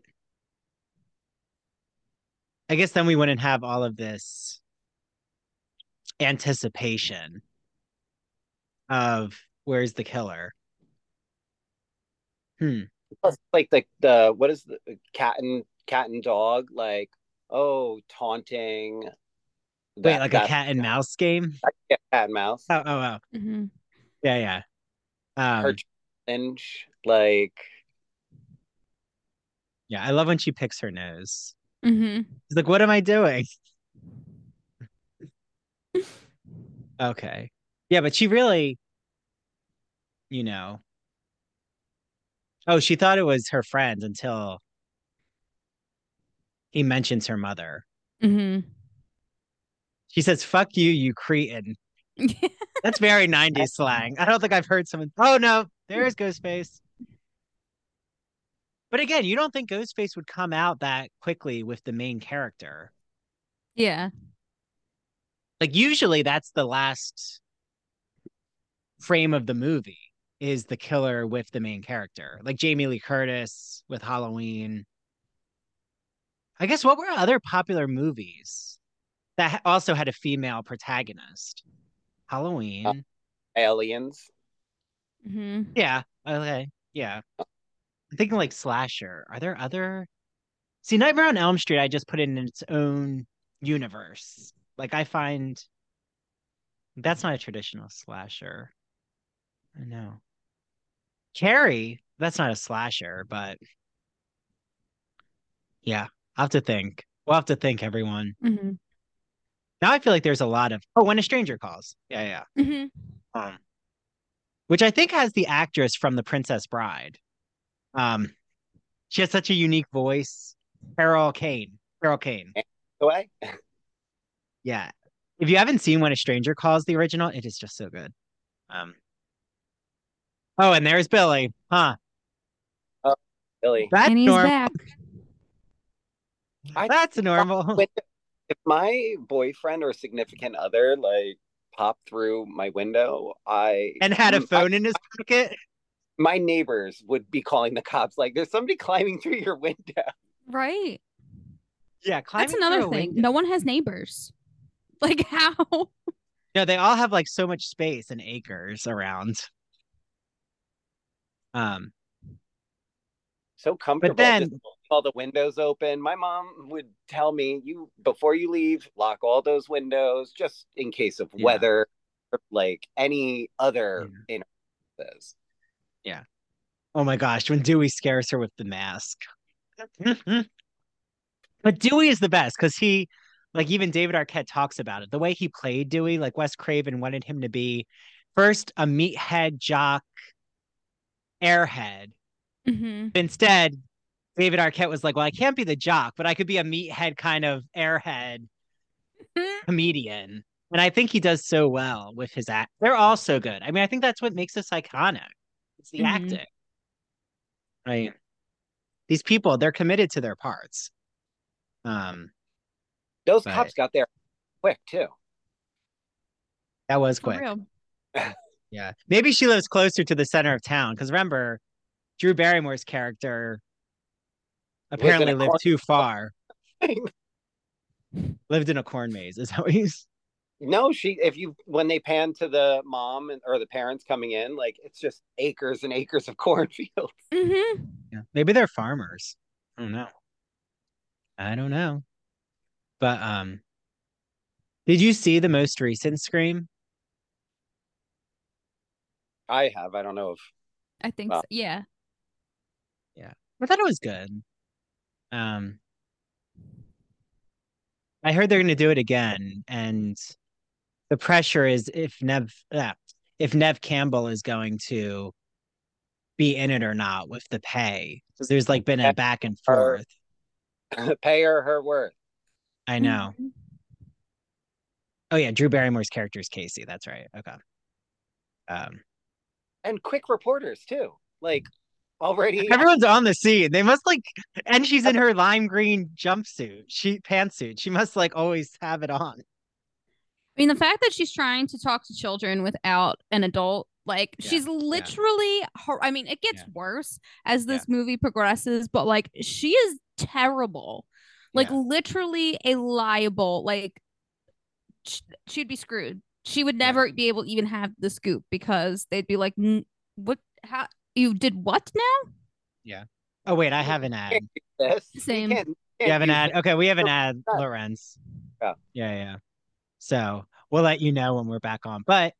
S2: I guess then we wouldn't have all of this anticipation of where's the killer. Hmm.
S1: Like the the what is the cat and cat and dog like? Oh, taunting.
S2: That, Wait, like that, a cat and mouse game?
S1: Yeah, cat and mouse.
S2: Oh, oh, oh. Mm-hmm. Yeah, yeah.
S1: Um, Her challenge, like.
S2: Yeah, I love when she picks her nose. Mm-hmm. She's like, "What am I doing?" Okay. Yeah, but she really, you know. Oh, she thought it was her friend until he mentions her mother. Mm-hmm. She says, fuck you, you cretin. That's very 90s slang. I don't think I've heard someone. Oh, no, there's Ghostface. But again, you don't think Ghostface would come out that quickly with the main character.
S3: Yeah.
S2: Like usually that's the last frame of the movie is the killer with the main character. Like Jamie Lee Curtis with Halloween. I guess what were other popular movies that also had a female protagonist? Halloween. Uh,
S1: aliens.
S2: Mm-hmm. Yeah. Okay. Yeah. I'm thinking like slasher. Are there other? See, Nightmare on Elm Street. I just put it in its own universe. Like I find that's not a traditional slasher. I know. Carrie, that's not a slasher, but yeah, I'll have to think. We'll have to think, everyone. Mm-hmm. Now I feel like there's a lot of oh, when a stranger calls. Yeah, yeah. Mm-hmm. Um, which I think has the actress from The Princess Bride. Um, she has such a unique voice. Carol Kane. Carol Kane.
S1: Away.
S2: yeah. If you haven't seen when a stranger calls the original it is just so good. Um oh and there's billy huh?
S1: Oh billy.
S3: That's and he's normal. back.
S2: That's normal.
S1: If my boyfriend or significant other like popped through my window i
S2: and had a phone I, in his pocket?
S1: My neighbors would be calling the cops like there's somebody climbing through your window.
S3: Right.
S2: Yeah
S3: that's another thing. window. no one has neighbors like how?
S2: Yeah, they all have like so much space and acres around. Um
S1: so comfortable. But then all the windows open. My mom would tell me, "You before you leave, lock all those windows just in case of yeah. weather, or like any other yeah.
S2: this." Yeah. Oh my gosh, when Dewey scares her with the mask. but Dewey is the best because he like even David Arquette talks about it. The way he played Dewey, like Wes Craven wanted him to be first a meathead jock airhead. Mm-hmm. Instead, David Arquette was like, "Well, I can't be the jock, but I could be a meathead kind of airhead comedian." And I think he does so well with his act. They're all so good. I mean, I think that's what makes us iconic. It's the mm-hmm. acting. Right. These people, they're committed to their parts. Um,
S1: those but... cops got there quick too.
S2: That was quick. yeah. Maybe she lives closer to the center of town because remember, Drew Barrymore's character apparently lived too far. lived in a corn maze, is how he's.
S1: No, she. If you when they pan to the mom and or the parents coming in, like it's just acres and acres of cornfields.
S2: Mm-hmm. Yeah, maybe they're farmers. I don't know. I don't know. But um Did you see the most recent Scream?
S1: I have. I don't know if.
S3: I think well. so. Yeah.
S2: Yeah, I thought it was good. Um, I heard they're going to do it again, and the pressure is if Neve, uh, if Neve Campbell is going to be in it or not with the pay. Because there's like been a back and forth.
S1: pay her her worth.
S2: I know. Mm-hmm. Oh yeah, Drew Barrymore's character is Casey. That's right. Okay. Um,
S1: and quick reporters too. Like already,
S2: everyone's on the scene. They must like, and she's in her lime green jumpsuit, she pantsuit. She must like always have it on.
S3: I mean, the fact that she's trying to talk to children without an adult like yeah, she's literally yeah. her. I mean, it gets yeah. worse as this movie progresses, but like she is terrible. Like literally a liable. Like she'd be screwed. She would never be able to even have the scoop because they'd be like, "What? How you did what now?"
S2: Yeah. Oh wait, I have an ad.
S3: Same. You, can't,
S2: you have an ad. Okay, we have an ad, Lorentz. Yeah. Yeah, yeah. So we'll let you know when we're back on. But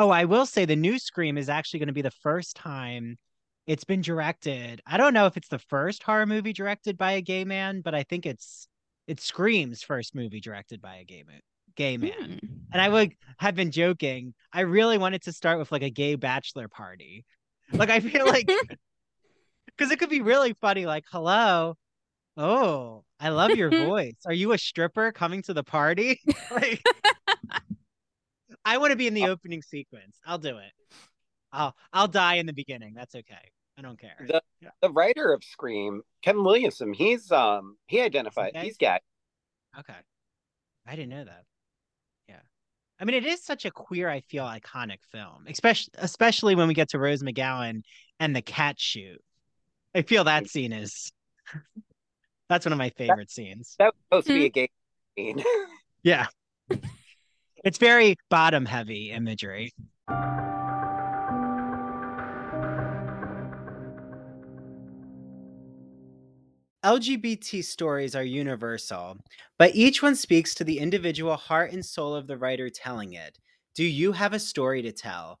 S2: Oh, I will say the new Scream is actually going to be the first time it's been directed. I don't know if it's the first horror movie directed by a gay man, but I think it's it Scream's first movie directed by a gay man. Gay man. Mm. And I would have been joking. I really wanted to start with like a gay bachelor party. Like I feel like because it could be really funny. Like, hello, oh, I love your voice. Are you a stripper coming to the party? like, I want to be in the opening sequence. I'll do it. I'll I'll die in the beginning. That's okay. I don't care.
S1: The yeah. the writer of Scream, Kevin Williamson, he's um he identified okay. he's gay.
S2: Okay. I didn't know that. Yeah. I mean, it is such a queer, I feel, iconic film, especially especially when we get to Rose McGowan and the cat shoot. I feel that scene is that's one of my favorite that, scenes.
S1: That was supposed to be a hmm. gay scene.
S2: yeah. It's very bottom heavy imagery. LGBT stories are universal, but each one speaks to the individual heart and soul of the writer telling it. Do you have a story to tell?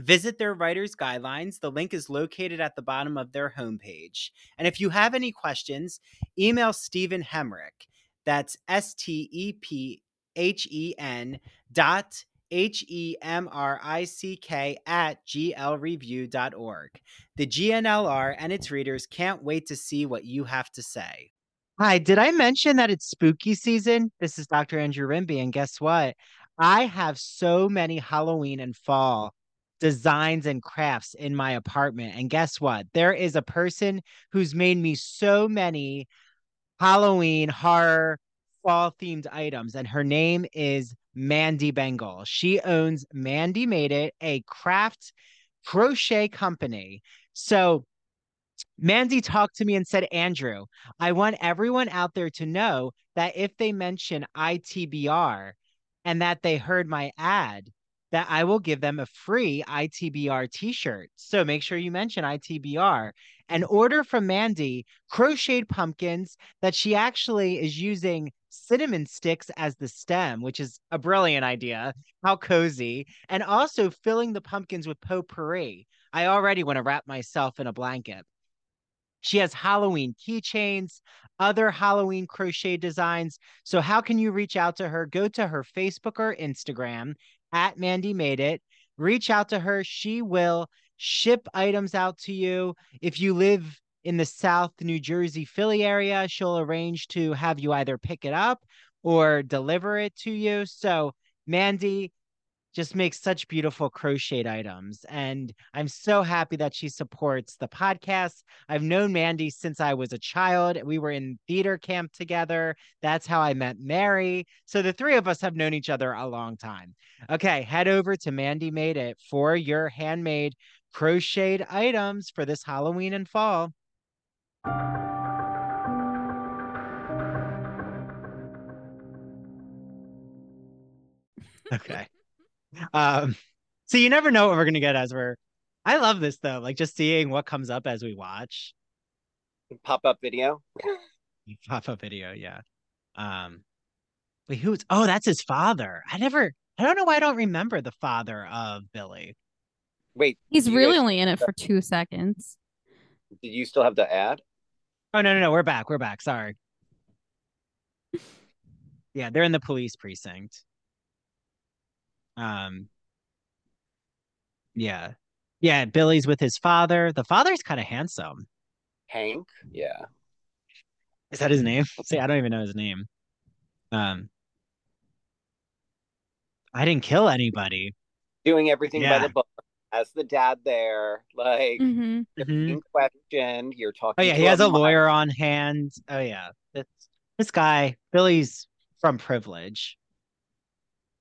S2: Visit their writer's guidelines. The link is located at the bottom of their homepage. And if you have any questions, email Stephen Hemrick. That's S T E P H E N dot H E M R I C K at glreview.org. The GNLR and its readers can't wait to see what you have to say. Hi, did I mention that it's spooky season? This is Dr. Andrew Rimby, and guess what? I have so many Halloween and fall designs and crafts in my apartment. And guess what? There is a person who's made me so many Halloween horror fall themed items, and her name is Mandy Bengal. She owns Mandee Made It, a craft crochet company. So Mandy talked to me and said, Andrew, I want everyone out there to know that if they mention ITBR and that they heard my ad, that I will give them a free ITBR t shirt. So make sure you mention ITBR and order from Mandy crocheted pumpkins that she actually is using cinnamon sticks as the stem, which is a brilliant idea. How cozy. And also filling the pumpkins with potpourri. I already want to wrap myself in a blanket. She has Halloween keychains, other Halloween crochet designs. So, how can you reach out to her? Go to her Facebook or Instagram at Mandee Made It. Reach out to her. She will ship items out to you. If you live in the South New Jersey, Philly area, she'll arrange to have you either pick it up or deliver it to you. So, Mandy, just makes such beautiful crocheted items. And I'm so happy that she supports the podcast. I've known Mandy since I was a child. We were in theater camp together. That's how I met Mary. So the three of us have known each other a long time. Okay, head over to Mandee Made It for your handmade crocheted items for this Halloween and fall. Okay. Um, so you never know what we're gonna get as we're. I love this though, like just seeing what comes up as we watch.
S1: Pop up video.
S2: Pop up video, yeah. Um, wait, who's? Oh, that's his father. I never. I don't know why I don't remember the father of Billy.
S1: Wait,
S3: he's really only in it for two seconds.
S1: Did you still have the ad?
S2: Oh no, no, no. We're back. We're back. Sorry. Yeah, they're in the police precinct. Um, yeah, yeah. Billy's with his father. The father's kind of handsome.
S1: Hank. Yeah.
S2: Is that his name? See, I don't even know his name. Um, I didn't kill anybody.
S1: Doing everything yeah. by the book. As the dad there, like mm-hmm. mm-hmm. question, you're talking.
S2: Oh yeah, he has a lawyer on hand. Oh yeah, this this guy Billy's from privilege.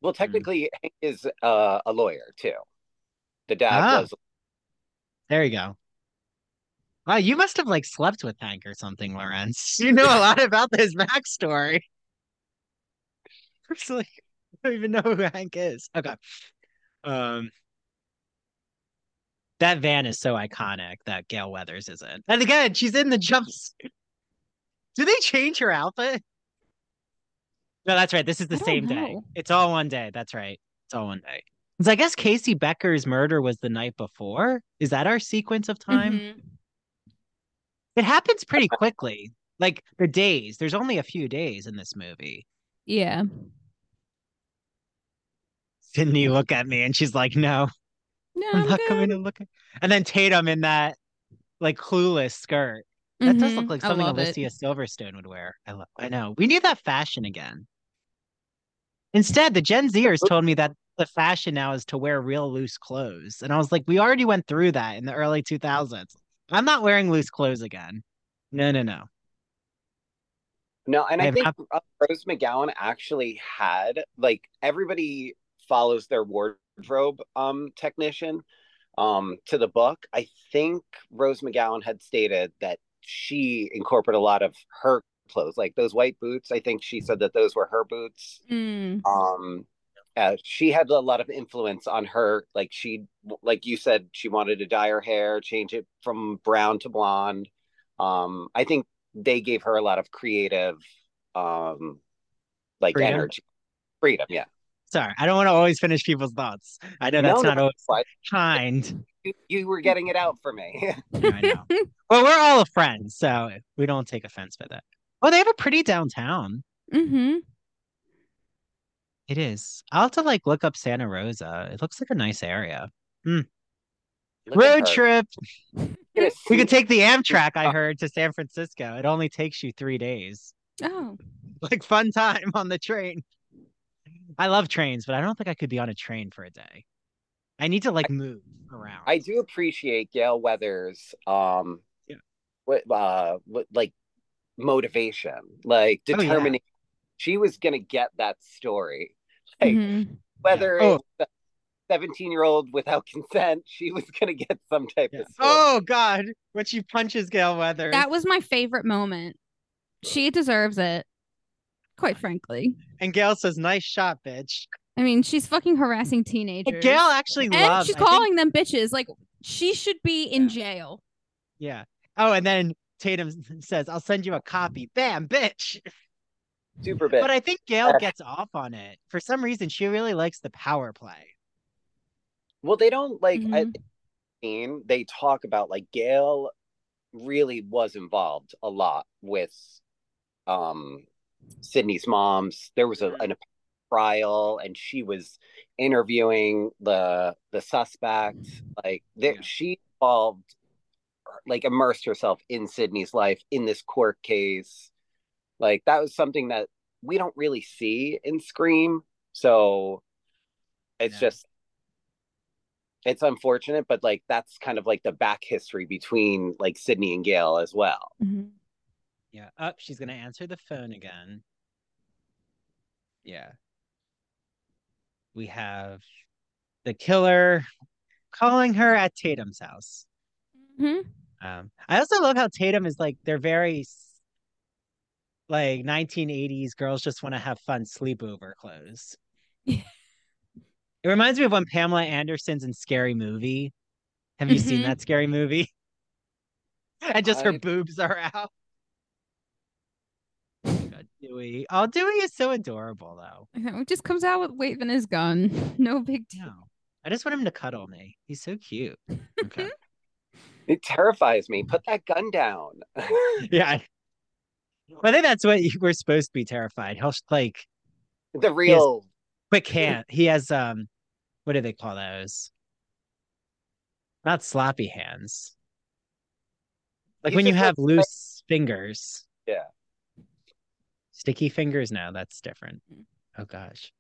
S1: Well, hmm. technically, mm. Hank is uh, a lawyer too. The dad ah. was.
S2: There you go. Wow, you must have like slept with Hank or something, Lorentz. You know a lot about this backstory. It's like I don't even know who Hank is. Okay. Um that van is so iconic that Gale Weathers is in. And again, she's in the jumpsuit. Do they change her outfit? No, that's right. This is the same know. day. It's all one day. That's right. It's all one day. Because I guess Casey Becker's murder was the night before. Is that our sequence of time? Mm-hmm. It happens pretty quickly. Like the days. There's only a few days in this movie.
S3: Yeah.
S2: Sidney look at me and she's like, "No,
S3: no, I'm, I'm not good. coming
S2: to look." At... And then Tatum in that like clueless skirt. That mm-hmm. does look like something Alicia it. Silverstone would wear. I love. I know. We need that fashion again. Instead, the Gen Zers told me that the fashion now is to wear real loose clothes. And I was like, we already went through that in the early 2000s. I'm not wearing loose clothes again. No, no, no.
S1: No, and I, I think not... Rose McGowan actually had like everybody follows their wardrobe um technician um to the book. I think Rose McGowan had stated that she incorporated a lot of her clothes, like those white boots. I think she said that those were her boots. Mm. Um, uh, she had a lot of influence on her. Like she, like you said, she wanted to dye her hair, change it from brown to blonde. Um, I think they gave her a lot of creative, um, like freedom. energy, freedom. Yeah.
S2: Sorry, I don't want to always finish people's thoughts. I know that's no, not always fine. kind.
S1: You, you, were getting it out for me.
S2: I know. Well, we're all friends, so we don't take offense by that. Oh, they have a pretty downtown.
S3: Mm-hmm.
S2: It is. I'll have to like look up Santa Rosa. It looks like a nice area. Hmm. Road trip. we could take the Amtrak, I heard, to San Francisco. It only takes you three days.
S3: Oh.
S2: Like fun time on the train. I love trains, but I don't think I could be on a train for a day. I need to like move around.
S1: I do appreciate Gale Weathers um yeah. what uh what like motivation, like determining oh, yeah. she was gonna get that story. Like mm-hmm. whether yeah. oh. 17 year old without consent, she was gonna get some type yeah. of story.
S2: Oh god, when she punches Gale Weather.
S3: That was my favorite moment. She deserves it. Quite frankly.
S2: And Gale says, nice shot, bitch.
S3: I mean, she's fucking harassing teenagers.
S2: Gale actually and loves,
S3: she's calling think... them bitches. Like she should be in jail.
S2: Yeah. Oh, and then Tatum says, I'll send you a copy. Bam, bitch.
S1: Super bitch.
S2: But I think Gale gets off on it. For some reason, she really likes the power play.
S1: Well, they don't like mm-hmm. I mean, they talk about like Gale really was involved a lot with um Sidney's moms. There was a, an trial and she was interviewing the the suspect like that yeah. she involved like immersed herself in sidney's life in this court case like that was something that we don't really see in scream so it's yeah. just it's unfortunate but like that's kind of like the back history between like sidney and gale as well
S2: mm-hmm. yeah up oh, she's gonna answer the phone again yeah we have the killer calling her at Tatum's house. Mm-hmm. Um, I also love how Tatum is like they're very like 1980s girls just want to have fun sleepover clothes. it reminds me of when Pamela Anderson's in Scary Movie. Have you mm-hmm. seen that scary movie? and just I... her boobs are out. Dewey. Oh, Dewey is so adorable, though.
S3: He just comes out with waving his gun. No big deal. No.
S2: I just want him to cuddle me. He's so cute. Okay.
S1: it terrifies me. Put that gun down.
S2: yeah. I think that's what we're supposed to be terrified. He'll like
S1: the real
S2: quick hand. He has um, what do they call those? Not sloppy hands. Like He's when you have like... loose fingers.
S1: Yeah.
S2: Sticky fingers? No, that's different. Oh gosh.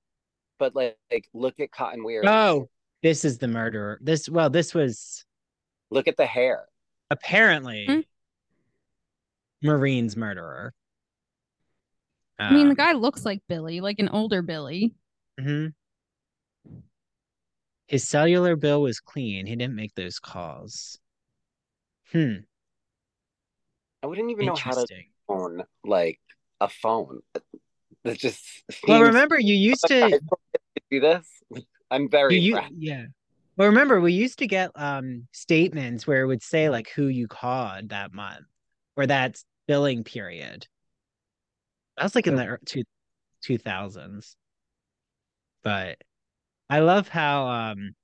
S1: But like, like look at Cotton Weary.
S2: Oh, this is the murderer. This well, this was
S1: look at the hair.
S2: Apparently hmm? Maureen's murderer.
S3: I mean, the um, guy looks like Billy, like an older Billy.
S2: Mm-hmm. His cellular bill was clean. He didn't make those calls. Hmm.
S1: I wouldn't even know how to phone like a phone. That just
S2: well. Remember, you used to
S1: do this. I'm very
S2: you, yeah. Well, remember, we used to get um statements where it would say like who you called that month or that billing period. That was like in the two two thousands. But I love how um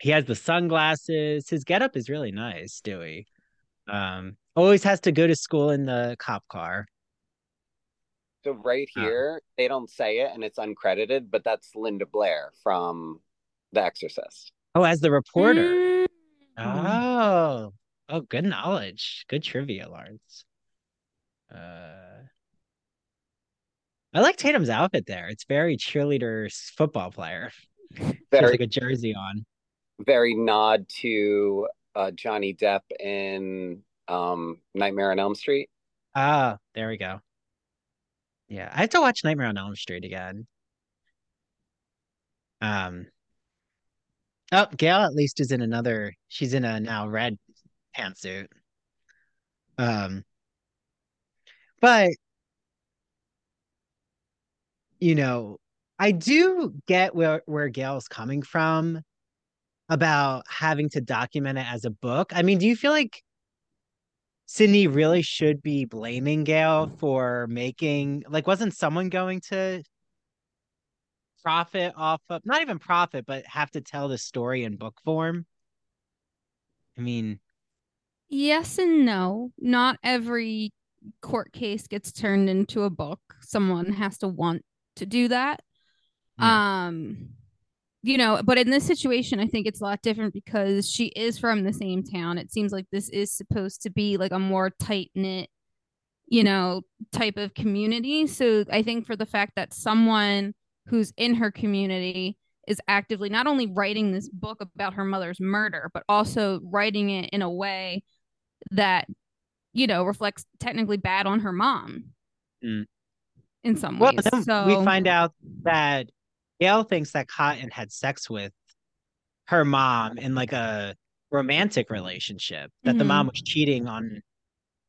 S2: he has the sunglasses. His getup is really nice, Dewey. Um, always has to go to school in the cop car.
S1: So right uh-huh. here, uh, they don't say it and it's uncredited, but that's Linda Blair from The Exorcist.
S2: Oh, as the reporter. Mm-hmm. Oh. Oh, good knowledge. Good trivia, Lorentz. Uh I like Tatum's outfit there. It's very cheerleader's football player. Very like a jersey on.
S1: Very nod to uh, Johnny Depp in um, Nightmare on Elm Street.
S2: Ah, there we go. Yeah, I have to watch Nightmare on Elm Street again. Um. Oh, Gale at least is in another. She's in a now red pantsuit. Um. But you know, I do get where where Gale's coming from about having to document it as a book. I mean, do you feel like Sidney really should be blaming Gale for making like wasn't someone going to profit off of not even profit but have to tell the story in book form? I mean
S3: Yes and no. Not every court case gets turned into a book. Someone has to want to do that. Yeah. Um you know, but in this situation, I think it's a lot different because she is from the same town. It seems like this is supposed to be like a more tight knit, you know, type of community. So I think for the fact that someone who's in her community is actively not only writing this book about her mother's murder, but also writing it in a way that, you know, reflects technically bad on her mom. Mm. In some well, ways. so
S2: we find out that Gale thinks that Cotton had sex with her mom in like a romantic relationship, that mm-hmm. the mom mm-hmm. was cheating on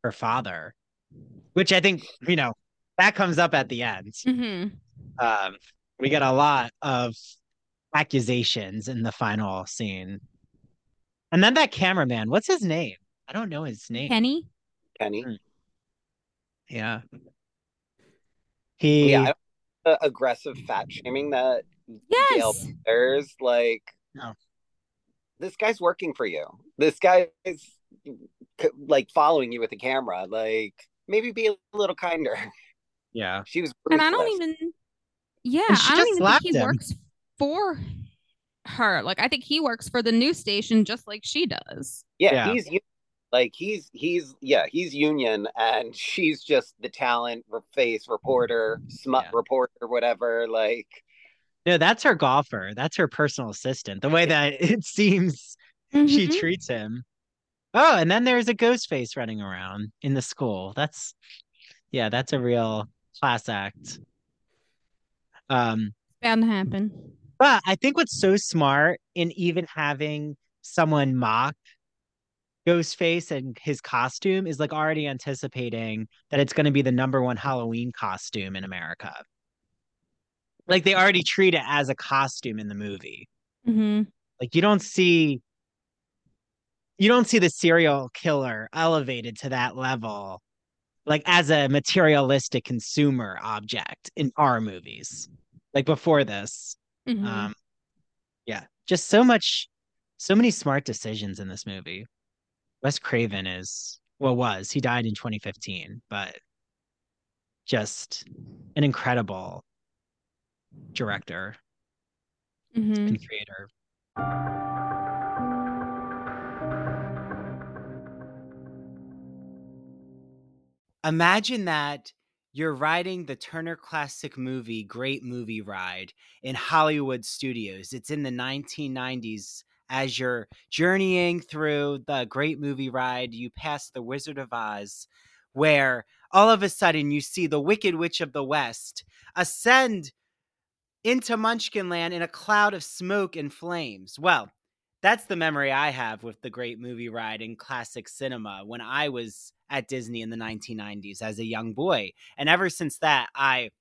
S2: her father, which I think, you know, that comes up at the end. Mm-hmm. Um, we get a lot of accusations in the final scene. And then that cameraman, what's his name? I don't know his name.
S3: Kenny.
S1: Kenny. Hmm.
S2: Yeah. He
S1: yeah, aggressive fat shaming that
S3: yes. Gale
S1: there's like no. this guy's working for you. This guy is like following you with the camera. Like maybe be a little kinder.
S2: Yeah.
S1: She was
S3: ruthless. And I don't even Yeah, I don't even think he him. works for her. Like I think he works for the news station just like she does.
S1: Yeah, yeah. he's like he's he's yeah he's union and she's just the talent face reporter smut yeah. reporter whatever like
S2: no that's her golfer that's her personal assistant the way that it seems mm-hmm. she treats him oh and then there's a ghost face running around in the school that's yeah that's a real class act um
S3: bound to happen
S2: but i think what's so smart in even having someone mock Ghostface and his costume is like already anticipating that it's going to be the number one Halloween costume in America. Like they already treat it as a costume in the movie.
S3: Mm-hmm.
S2: Like you don't see, you don't see the serial killer elevated to that level, like as a materialistic consumer object in our movies. Like before this, mm-hmm. um, yeah, just so much, so many smart decisions in this movie. Wes Craven is well was he died in 2015, but just an incredible director mm-hmm. and creator. Imagine that you're riding the Turner Classic Movie Great Movie Ride in Hollywood Studios. It's in the 1990s as you're journeying through the great movie ride, you pass the Wizard of Oz, where all of a sudden you see the Wicked Witch of the West ascend into Munchkinland in a cloud of smoke and flames. Well, that's the memory I have with the great movie ride in classic cinema when I was at Disney in the 1990s as a young boy. And ever since that, I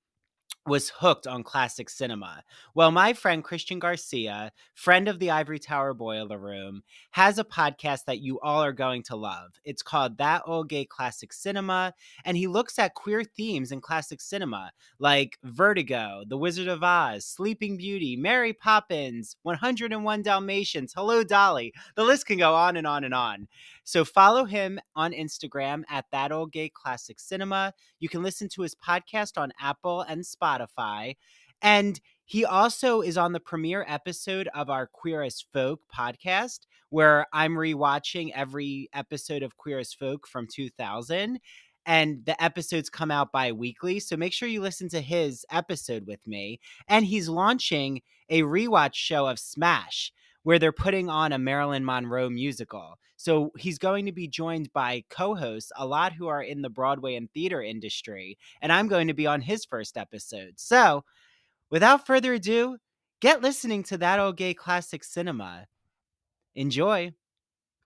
S2: was hooked on classic cinema. Well, my friend Christian Garcia, friend of the Ivory Tower Boiler Room, has a podcast that you all are going to love. It's called That Old Gay Classic Cinema, and he looks at queer themes in classic cinema like Vertigo, The Wizard of Oz, Sleeping Beauty, Mary Poppins, 101 Dalmatians, Hello Dolly. The list can go on and on and on. So follow him on Instagram at That Old Gay Classic Cinema. You can listen to his podcast on Apple and Spotify. And he also is on the premiere episode of our Queer as Folk podcast, where I'm rewatching every episode of Queer as Folk from 2000 and the episodes come out bi-weekly so make sure you listen to his episode with me and he's launching a rewatch show of smash where they're putting on a Marilyn Monroe musical. So he's going to be joined by co hosts, a lot who are in the Broadway and theater industry. And I'm going to be on his first episode. So without further ado, get listening to that old gay classic cinema. Enjoy.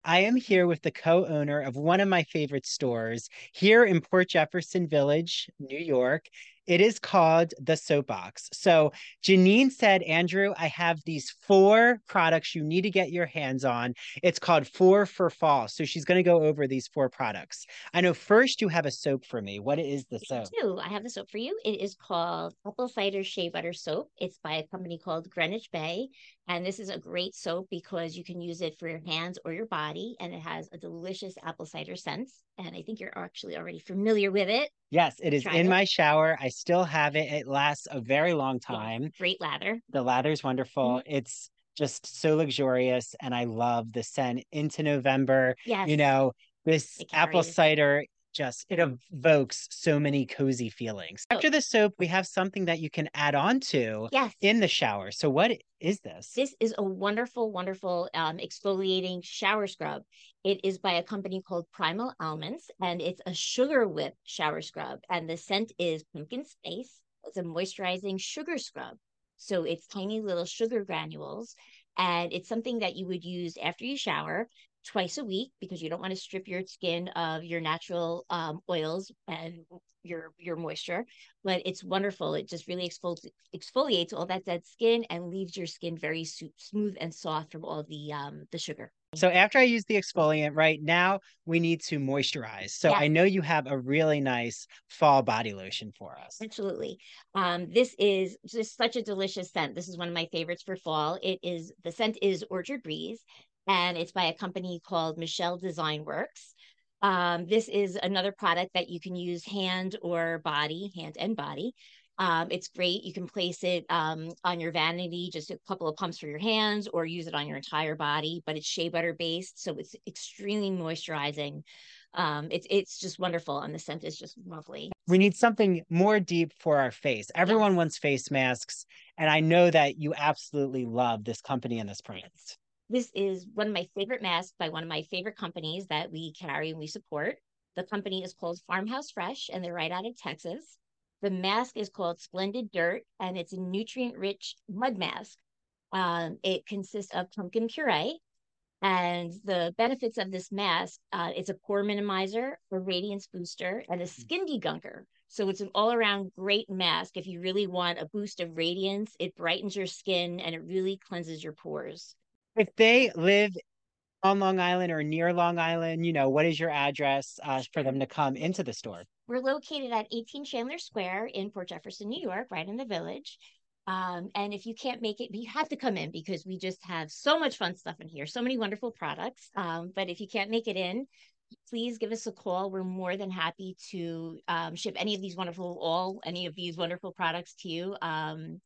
S2: I am here with the co owner of one of my favorite stores here in Port Jefferson Village, New York. It is called the Soapbox. So Janine said, Andrew, I have these four products you need to get your hands on. It's called Four for Fall. So she's going to go over these four products. I know first you have a soap for me. What is the soap?
S4: I do. I have the soap for you. It is called Apple Cider Shea Butter Soap. It's by a company called Greenwich Bay. And this is a great soap because you can use it for your hands or your body. And it has a delicious apple cider scent. And I think you're actually already familiar with it.
S2: Yes, it is Try in it. my shower. I still have it. It lasts a very long time. Yeah,
S4: great lather.
S2: The lather is wonderful. Mm-hmm. It's just so luxurious. And I love the scent into November.
S4: Yes.
S2: You know, this apple cider just it evokes so many cozy feelings. After the soap, we have something that you can add on to
S4: yes.
S2: in the shower. So what is this?
S4: This is a wonderful, wonderful um, exfoliating shower scrub. It is by a company called Primal Elements, and it's a sugar whip shower scrub. And the scent is pumpkin spice. It's a moisturizing sugar scrub. So it's tiny little sugar granules. And it's something that you would use after you shower twice a week because you don't want to strip your skin of your natural um, oils and your your moisture but it's wonderful. It just really exfoli- exfoliates all that dead skin and leaves your skin very smooth and soft from all the um the sugar.
S2: So after i use the exfoliant right now we need to moisturize. So yeah. i know you have a really nice fall body lotion for us.
S4: Absolutely. Um this is just such a delicious scent. This is one of my favorites for fall. It is the scent is orchard breeze and it's by a company called Michel Design Works. Um, this is another product that you can use hand or body, hand and body, Um, it's great. You can place it um, on your vanity, just a couple of pumps for your hands, or use it on your entire body. But it's shea butter based, so it's extremely moisturizing. Um, it's it's just wonderful, and the scent is just lovely.
S2: We need something more deep for our face. Everyone yes. wants face masks, and I know that you absolutely love this company and this brand.
S4: This is one of my favorite masks by one of my favorite companies that we carry and we support. The company is called Farmhouse Fresh, and they're right out of Texas. The mask is called Splendid Dirt, and it's a nutrient rich mud mask. Um, it consists of pumpkin puree. And the benefits of this mask uh, it's a pore minimizer, a radiance booster, and a skin degunker. So it's an all around great mask. If you really want a boost of radiance, it brightens your skin and it really cleanses your pores.
S2: If they live on Long Island or near Long Island, you know, what is your address uh, for them to come into the store?
S4: We're located at 18 Chandler Square in Port Jefferson, New York, right in the village. Um, and if you can't make it, you have to come in because we just have so much fun stuff in here, so many wonderful products. Um, but if you can't make it in, please give us a call. We're more than happy to um, ship any of these wonderful, all any of these wonderful products to you. Um,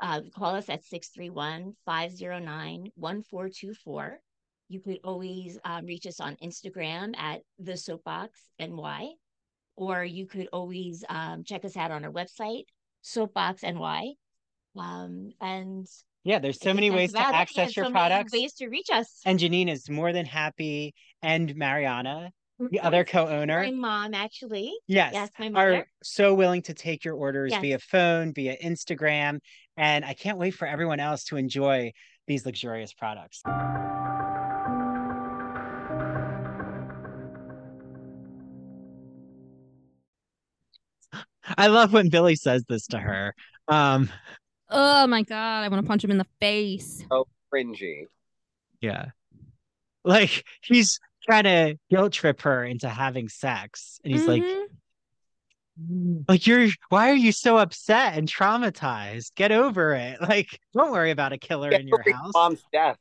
S4: uh, call us at 631 509 1424. You could always um, reach us on Instagram at the Soapbox NY, or you could always um, check us out on our website, Soapbox NY. Um, and
S2: yeah, there's so many ways to access your so products.
S4: Ways to reach us.
S2: And Janine is more than happy, and Mariana, the other co-owner,
S4: my mom actually.
S2: Yes, yes, my mother. are so willing to take your orders yes. via phone, via Instagram, and I can't wait for everyone else to enjoy these luxurious products. I love when Billy says this to her. Um,
S3: oh my god, I want to punch him in the face.
S1: Oh, cringy.
S2: Yeah, like he's trying to guilt trip her into having sex, and he's mm-hmm. like, like you're why are you so upset and traumatized get over it like don't worry about a killer Get in your house
S1: mom's death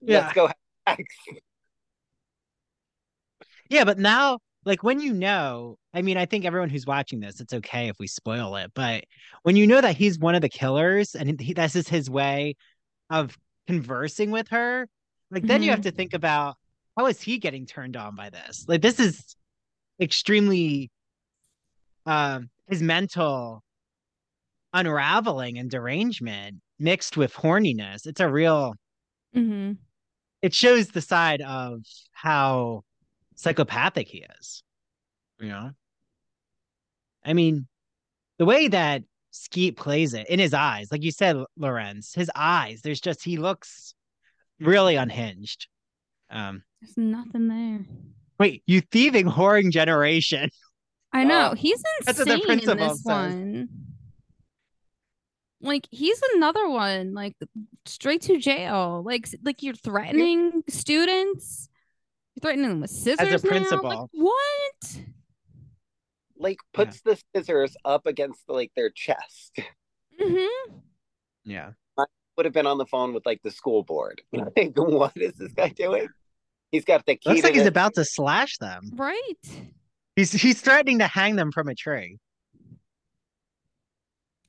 S1: yeah. let's go
S2: yeah but now like when you know i mean i think everyone who's watching this it's okay if we spoil it but when you know that he's one of the killers and he, this is his way of conversing with her like then mm-hmm. you have mm-hmm. to think about how is he getting turned on by this like this is extremely um, his mental unraveling and derangement mixed with horniness. It's a real.
S3: Mm-hmm.
S2: It shows the side of how psychopathic he is. You know. I mean, the way that Skeet plays it in his eyes, like you said, Lorentz, his eyes. There's just he looks really unhinged. Um,
S3: There's nothing there.
S2: Wait, you thieving whoring generation.
S3: I know. He's insane in this says. one. Like he's another one, like straight to jail. Like like you're threatening students. You're threatening them with scissors. As a principal. Like, what?
S1: Like puts yeah. the scissors up against like their chest.
S3: Mm-hmm.
S2: Yeah.
S1: I would have been on the phone with like the school board. Like, what is this guy doing? He's got the key.
S2: Looks like he's about to slash them.
S3: Right.
S2: He's he's threatening to hang them from a tree.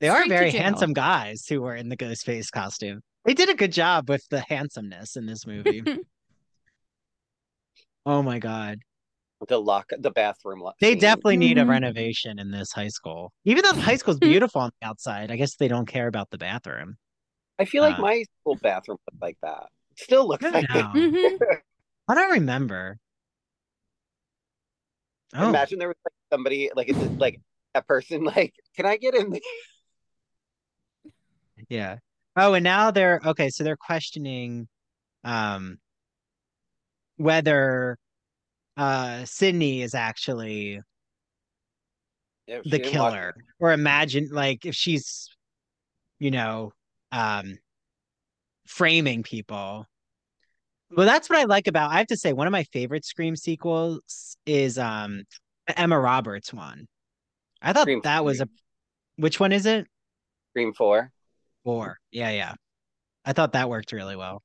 S2: They Straight are very handsome guys who were in the ghost face costume. They did a good job with the handsomeness in this movie. oh my god.
S1: The lock the bathroom lock.
S2: They definitely need a mm-hmm. renovation in this high school. Even though the high school's beautiful on the outside, I guess they don't care about the bathroom.
S1: I feel like uh, my school bathroom looked like that. Still looks like it.
S3: Mm-hmm.
S2: I don't remember.
S1: Oh. Imagine there was like somebody like it's like a person like, can I get in?
S2: yeah. Oh, and now they're okay. So they're questioning, um, whether uh Sidney is actually the killer, or imagine like if she's, you know, um, framing people well, that's what I like about. I have to say, one of my favorite Scream sequels is um Emma Roberts one. I thought Scream that was a. Which one is it?
S1: Scream Four.
S2: Four. Yeah, yeah. I thought that worked really well.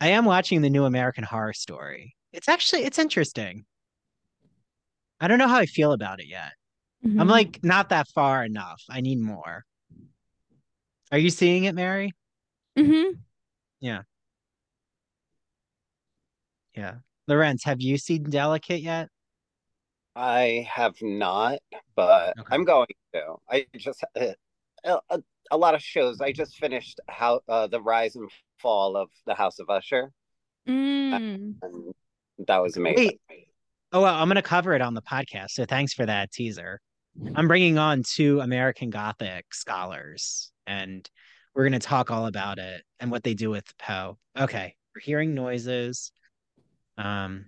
S2: I am watching the new American Horror Story. It's actually it's interesting. I don't know how I feel about it yet. Mm-hmm. I'm like not that far enough. I need more. Are you seeing it, Mary?
S3: Mm-hmm.
S2: Yeah. Yeah. Lorentz, have you seen Delicate yet?
S1: I have not, but okay. I'm going to. I just uh, a, a, lot of shows. I just finished how uh, the rise and fall of the House of Usher.
S3: Mm.
S1: that was amazing. Wait.
S2: Oh well, I'm going to cover it on the podcast. So thanks for that teaser. I'm bringing on two American Gothic scholars, and we're going to talk all about it and what they do with Poe. Okay, we're hearing noises. Um,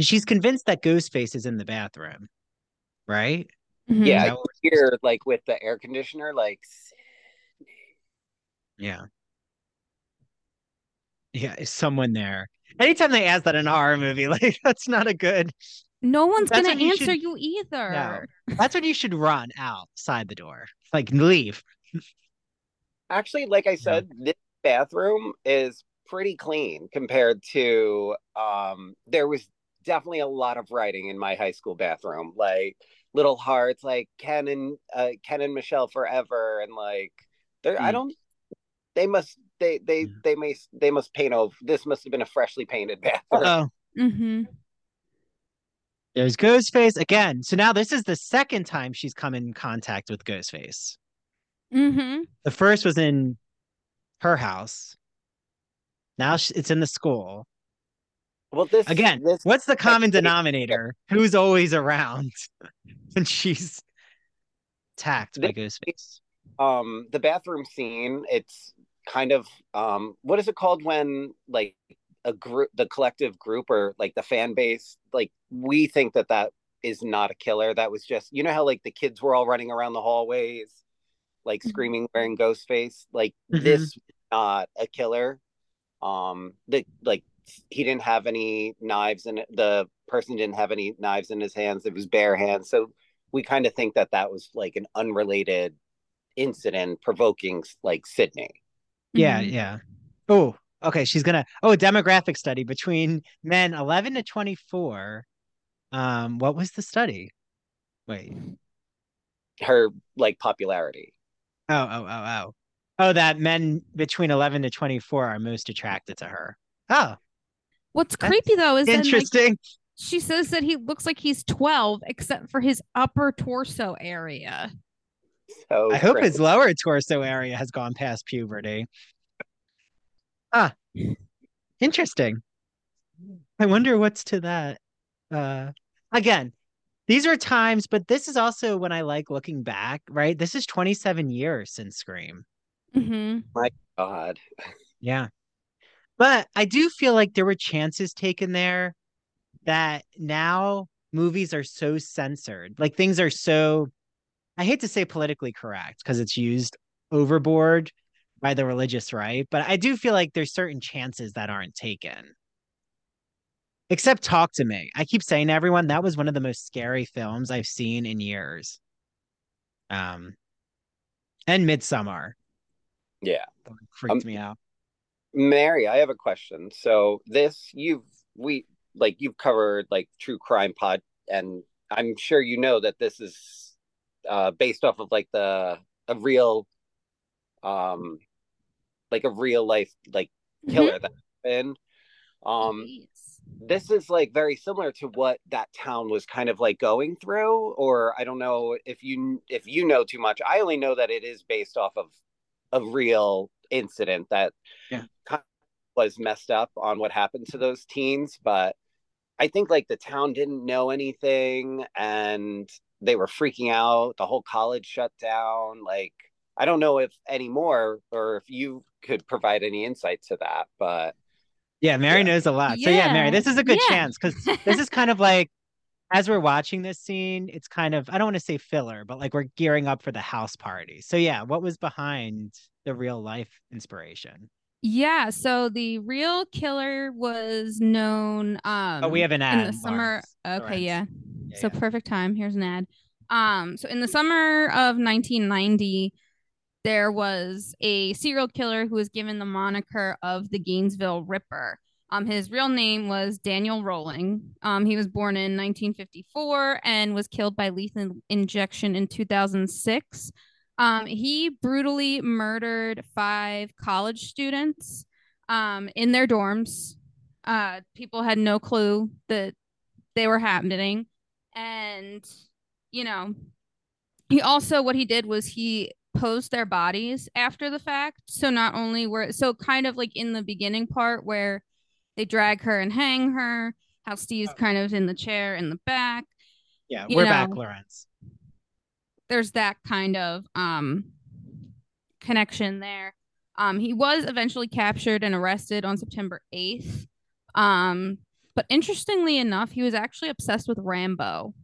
S2: she's convinced that Ghostface is in the bathroom, right?
S1: Mm-hmm. Yeah, I hear like with the air conditioner, like.
S2: Yeah. Yeah, is someone there? Anytime they ask that in a horror movie, like that's not a good.
S3: No one's gonna you answer should... you either.
S2: No. That's when you should run outside the door, like leave.
S1: Actually, like I said, yeah. this bathroom is pretty clean compared to um there was definitely a lot of writing in my high school bathroom like little hearts like ken and uh, ken and michelle forever and like there mm. i don't they must they they yeah. they may they must paint over this must have been a freshly painted bathroom
S2: oh
S3: mm-hmm.
S2: there's ghostface again so now this is the second time she's come in contact with ghostface
S3: mm-hmm.
S2: the first was in her house now it's in the school.
S1: Well, this
S2: again.
S1: This,
S2: what's the common denominator? Who's always around when she's attacked by Ghostface?
S1: Um, the bathroom scene. It's kind of um, what is it called when like a group, the collective group, or like the fan base, like we think that that is not a killer. That was just you know how like the kids were all running around the hallways, like mm-hmm. screaming, wearing Ghostface. Like mm-hmm. this, not a killer um the like he didn't have any knives and the person didn't have any knives in his hands it was bare hands. So we kind of think that that was like an unrelated incident provoking like sidney.
S2: Yeah mm-hmm. yeah. Oh okay she's gonna oh demographic study between men 11 to 24 um what was the study? Wait.
S1: Her like popularity.
S2: Oh oh oh oh Oh, that men between 11 to 24 are most attracted to her. Oh.
S3: What's creepy though is
S2: interesting. Then, like,
S3: she says that he looks like he's 12 except for his upper torso area.
S2: So I hope his lower torso area has gone past puberty. Ah. Interesting. I wonder what's to that. Uh again, these are times, but this is also when I like looking back, right? This is 27 years since Scream.
S3: Mm-hmm.
S1: My God.
S2: Yeah. But I do feel like there were chances taken there that now movies are so censored. Like things are so, I hate to say politically correct because it's used overboard by the religious right, but I do feel like there's certain chances that aren't taken. Except Talk to Me. I keep saying to everyone that was one of the most scary films I've seen in years. Um, and Midsommar.
S1: Yeah.
S2: freaked um, me out.
S1: Mary, I have a question. So this you've we like you've covered like true crime pod and I'm sure you know that this is uh based off of like the a real um like a real life like killer mm-hmm. that happened. Um this is like very similar to what that town was kind of like going through or I don't know if you if you know too much. I only know that it is based off of a real incident that
S2: yeah.
S1: was messed up on what happened to those teens but i think like the town didn't know anything and they were freaking out the whole college shut down like i don't know if anymore or if you could provide any insight to that but
S2: yeah mary yeah. knows a lot yeah. so yeah mary this is a good yeah. chance because this is kind of like as we're watching this scene, it's kind of I don't want to say filler, but like we're gearing up for the house party. So yeah, what was behind the real life inspiration?
S3: Yeah, so the real killer was known um
S2: Oh, we have an ad
S3: in the summer. Okay, yeah. yeah. So yeah. perfect time. Here's an ad. Um so in the summer of 1990 there was a serial killer who was given the moniker of the Gainesville Ripper Um, his real name was Daniel Rolling. Um, he was born in 1954 and was killed by lethal injection in 2006. Um, he brutally murdered five college students um, in their dorms. Uh, people had no clue that they were happening. And, you know, he also, what he did was he posed their bodies after the fact. So not only were, so kind of like in the beginning part where they drag her and hang her, how Steve's oh. kind of in the chair in the back.
S2: Yeah, we're know, back, Lorentz.
S3: There's that kind of um connection there. Um, he was eventually captured and arrested on September 8th. Um, but interestingly enough, he was actually obsessed with Rambo.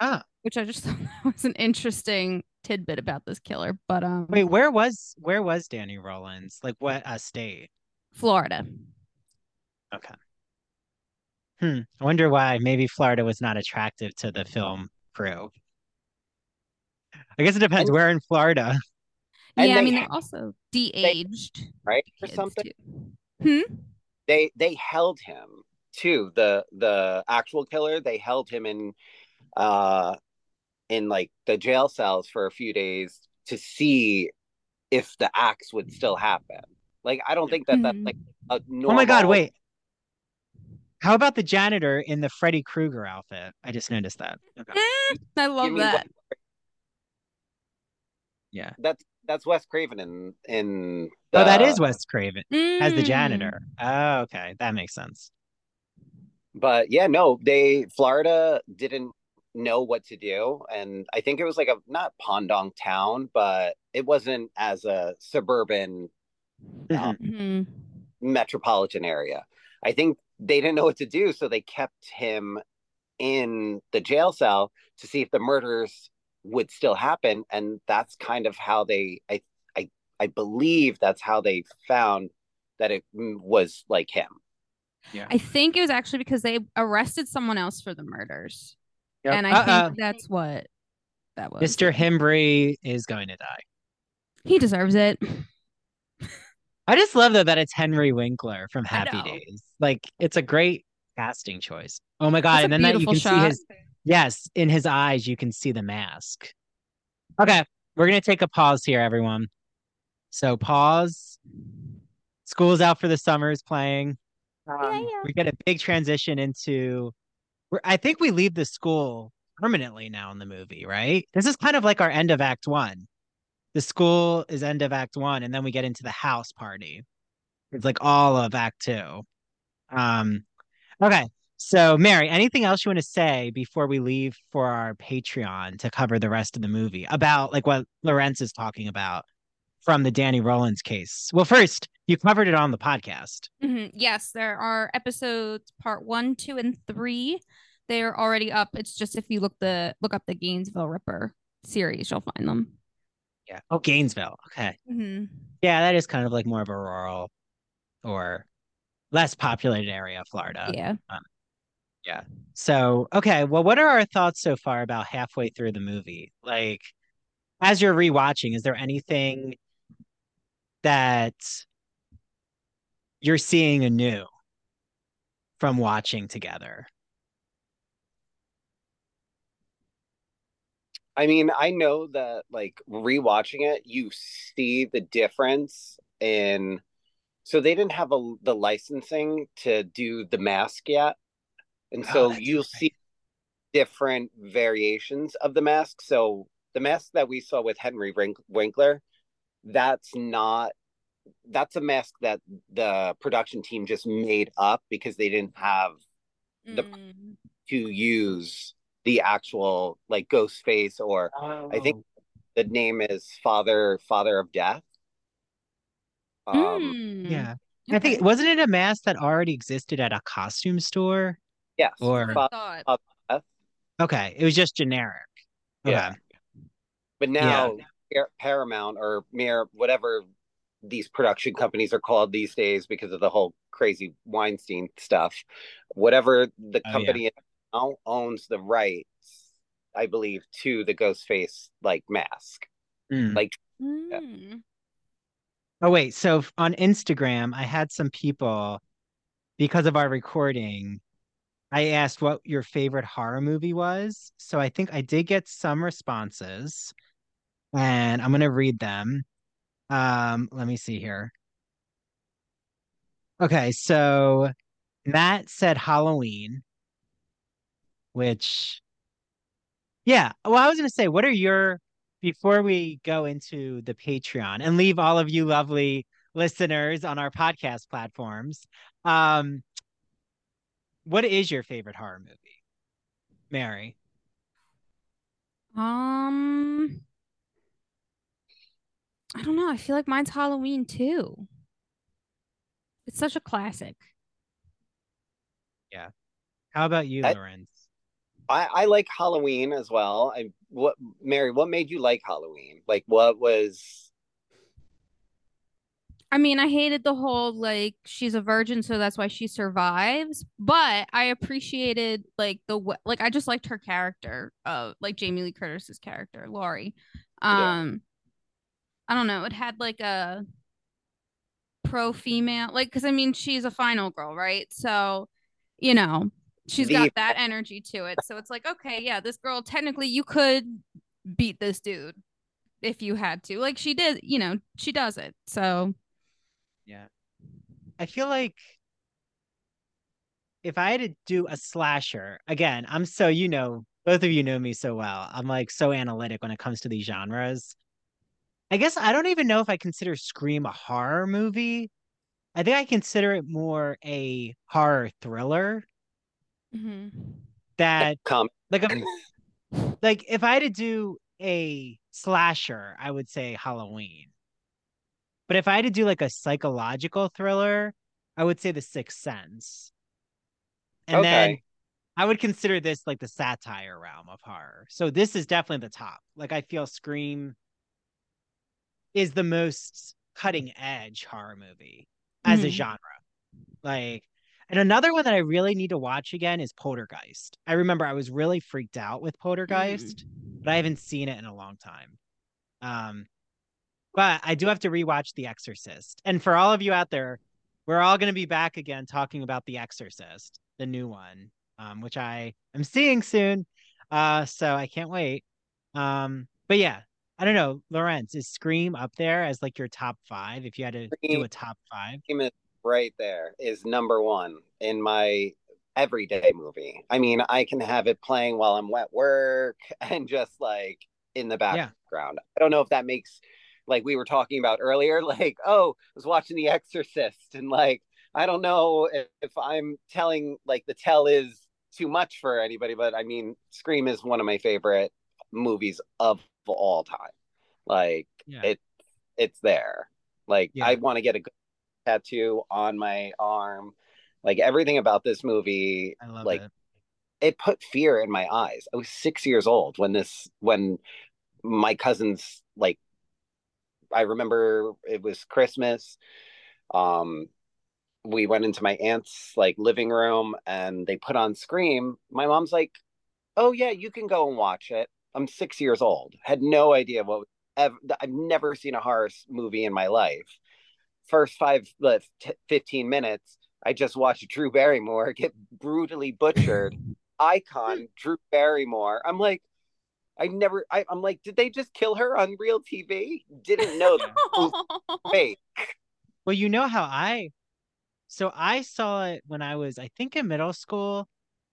S2: Ah.
S3: Which I just thought was an interesting tidbit about this killer. But um
S2: Wait, where was where was Danny Rolling? Like what uh, state?
S3: Florida.
S2: Okay. Hmm. I wonder why maybe Florida was not attractive to the film crew. I guess it depends. And, where in Florida?
S3: Yeah, I mean they're also de-aged,
S1: right, or something. Hmm. They they held him too. The the actual killer. They held him in, uh, in like the jail cells for a few days to see if the acts would still happen. Like I don't think that that's like hmm. a normal...
S2: Oh my god! Wait, how about the janitor in the Freddy Krueger outfit? I just noticed that. Okay.
S3: I love that.
S2: Yeah.
S1: That's that's Wes Craven in in
S2: the... Oh, that is Wes Craven mm. as the janitor. Mm. Oh, okay. That makes sense.
S1: But yeah, no, they Florida didn't know what to do. And I think it was like a not Pondong town, but it wasn't as a suburban um, mm-hmm. metropolitan area. I think they didn't know what to do, so they kept him in the jail cell to see if the murders would still happen, and that's kind of how they I I I believe that's how they found that it mm, was like him.
S3: Yeah. I think it was actually because they arrested someone else for the murders. Yep. And I Uh-oh. think that's what that was.
S2: Mr. Himbry is going to die.
S3: He deserves it.
S2: I just love though that it's Henry Winkler from Happy Days. Like it's a great casting choice. Oh my god! and then that you can shot. see his yes in his eyes. You can see the mask. Okay, we're gonna take a pause here, everyone. So pause. School's out for the summer is playing. Um, yeah, yeah. We get a big transition into. I think we leave the school permanently now in the movie, right? This is kind of like our end of Act One the school is end of act one and then we get into the house party. It's like all of act two. Um okay so mary anything else you want to say before we leave for our patreon to cover the rest of the movie about like what lorentz is talking about from the danny rolling case? Well first you covered it on the podcast.
S3: Mm-hmm. yes there are episodes part one two and three. They're already up. It's just if you look the look up the gainesville ripper series you'll find them
S2: yeah. Oh, Gainesville. Okay. Mm-hmm. Yeah, that is kind of like more of a rural or less populated area of Florida.
S3: Yeah. Um,
S2: yeah. So, okay. Well, what are our thoughts so far about halfway through the movie? Like, as you're rewatching, is there anything that you're seeing anew from watching together?
S1: I mean, I know that like rewatching it, you see the difference in. So they didn't have a, the licensing to do the mask yet, and oh, so you'll right. see different variations of the mask. So the mask that we saw with Henry Winkler, that's not that's a mask that the production team just made up because they didn't have the mm. to use the actual like ghost face or oh. I think oh. the name is Father Father of Death.
S2: Um, mm. Yeah. Okay. I think wasn't it a mask that already existed at a costume store?
S1: Yes.
S2: Or okay, it was just generic.
S1: Yeah. Okay. But now yeah. Paramount or Mir whatever these production companies are called these days because of the whole crazy Weinstein stuff. Whatever the company oh, yeah now owns the rights, I believe, to the Ghostface like mask. Mm. Like, mm. Yeah.
S2: oh wait, so on Instagram, I had some people because of our recording, I asked what your favorite horror movie was. So I think I did get some responses, and I'm gonna read them. Um, let me see here. Okay, so Matt said Halloween, which, yeah. Well, I was gonna say, what are your before we go into the Patreon and leave all of you lovely listeners on our podcast platforms? Um, what is your favorite horror movie, Mary?
S3: Um, I don't know. I feel like mine's Halloween too. It's such a classic.
S2: Yeah. How about you, I, Lorentz?
S1: I, I like Halloween as well. I what Mary, what made you like Halloween? Like what was
S3: I mean, I hated the whole like she's a virgin, so that's why she survives. But I appreciated like the like I just liked her character, uh, like Jamie Lee Curtis's character, Laurie. Um, yeah. I don't know. It had like a pro female, like because I mean she's a final girl, right? So, you know, she's the- got that energy to it. So it's like, okay, yeah, this girl technically you could beat this dude if you had to. Like she did, you know, she does it. So
S2: yeah. I feel like if I had to do a slasher, again, I'm so, you know, both of you know me so well. I'm like so analytic when it comes to these genres. I guess I don't even know if I consider Scream a horror movie. I think I consider it more a horror thriller. Mm-hmm. That
S1: Come.
S2: like a, like if I had to do a slasher, I would say Halloween. But if I had to do like a psychological thriller, I would say The Sixth Sense. And okay. then I would consider this like the satire realm of horror. So this is definitely the top. Like I feel Scream is the most cutting edge horror movie as mm-hmm. a genre. Like and another one that I really need to watch again is Poltergeist. I remember I was really freaked out with Poltergeist, mm. but I haven't seen it in a long time. Um, but I do have to rewatch The Exorcist. And for all of you out there, we're all going to be back again talking about The Exorcist, the new one, um, which I am seeing soon. Uh, so I can't wait. Um, but yeah, I don't know, Lorentz, is Scream up there as like your top five? If you had to Scream, do a top five,
S1: Scream is right there is number one in my everyday movie. I mean, I can have it playing while I'm at work and just like in the background. Yeah. I don't know if that makes like we were talking about earlier like oh i was watching the exorcist and like i don't know if, if i'm telling like the tell is too much for anybody but i mean scream is one of my favorite movies of all time like yeah. it it's there like yeah. i want to get a tattoo on my arm like everything about this movie like it. it put fear in my eyes i was six years old when this when my cousins like I remember it was Christmas. Um, we went into my aunt's like living room and they put on Scream. My mom's like, "Oh yeah, you can go and watch it." I'm six years old. Had no idea what. Ever, I've never seen a horror movie in my life. First five, t- fifteen minutes, I just watched Drew Barrymore get brutally butchered. Icon Drew Barrymore. I'm like, I never. I, am like, did they just kill her on real TV? Didn't know that. fake.
S2: Well, you know how I. So I saw it when I was, I think, in middle school.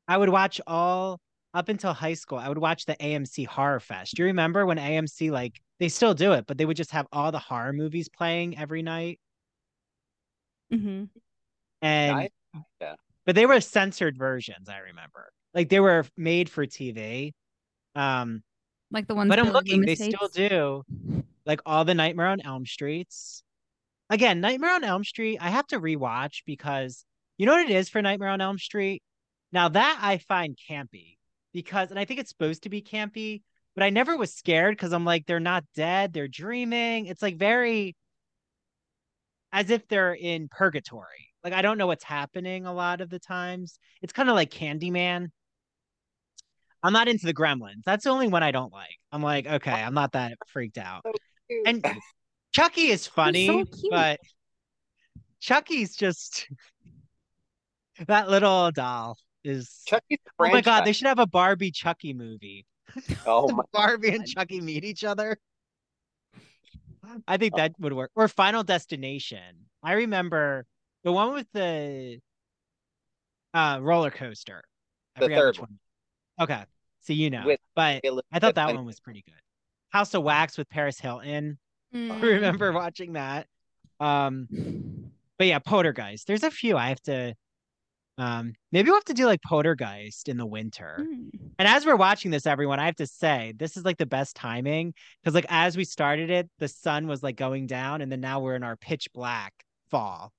S2: I would watch all up until high school. I would watch the AMC Horror Fest. Do you remember when AMC like they still do it, but they would just have all the horror movies playing every night? Mm-hmm. And I, yeah. but they were censored versions. I remember, like they were made for TV. Um,
S3: like the ones.
S2: But I'm looking; they still do, like all the Nightmare on Elm Streets. Again, Nightmare on Elm Street, I have to rewatch because you know what it is for Nightmare on Elm Street. Now that I find campy because, and I think it's supposed to be campy, but I never was scared because I'm like, they're not dead, they're dreaming. It's like very as if they're in purgatory. Like I don't know what's happening a lot of the times. It's kind of like Candyman. I'm not into the Gremlins. That's the only one I don't like. I'm like, okay, I'm not that freaked out. So and Chucky is funny, so but Chucky's just that little doll is Chucky. Oh my god, they should have a Barbie Chucky movie.
S1: Oh my
S2: Barbie god. and Chucky meet each other. I think that would work. Or Final Destination. I remember the one with the uh roller coaster. I
S1: the third one.
S2: Okay. So you know. With, but I thought that one was pretty good. House of Wax with Paris Hilton. Mm. I remember watching that. Um but yeah, Poltergeist. There's a few I have to um, maybe we'll have to do like Poltergeist in the winter. Mm. And as we're watching this, everyone, I have to say this is like the best timing because like as we started it, the sun was like going down, and then now we're in our pitch black fall,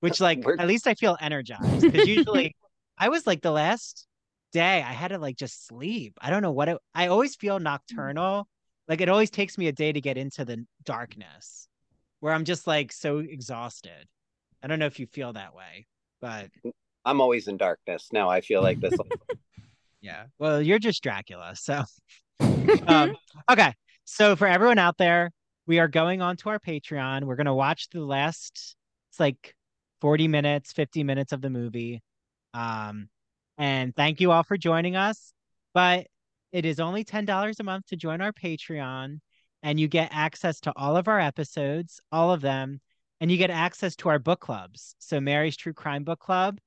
S2: which like at least I feel energized because usually I was like the last day I had to like just sleep. I don't know what it. I always feel nocturnal. Like it always takes me a day to get into the darkness, where I'm just like so exhausted. I don't know if you feel that way, but
S1: I'm always in darkness. Now I feel like this.
S2: yeah. Well, you're just Dracula. So, um, okay. So for everyone out there, we are going on to our Patreon. We're going to watch the last, it's like 40 minutes, 50 minutes of the movie. Um, and thank you all for joining us. But it is only $10 a month to join our Patreon. And you get access to all of our episodes, all of them. And you get access to our book clubs. So Mary's True Crime Book Club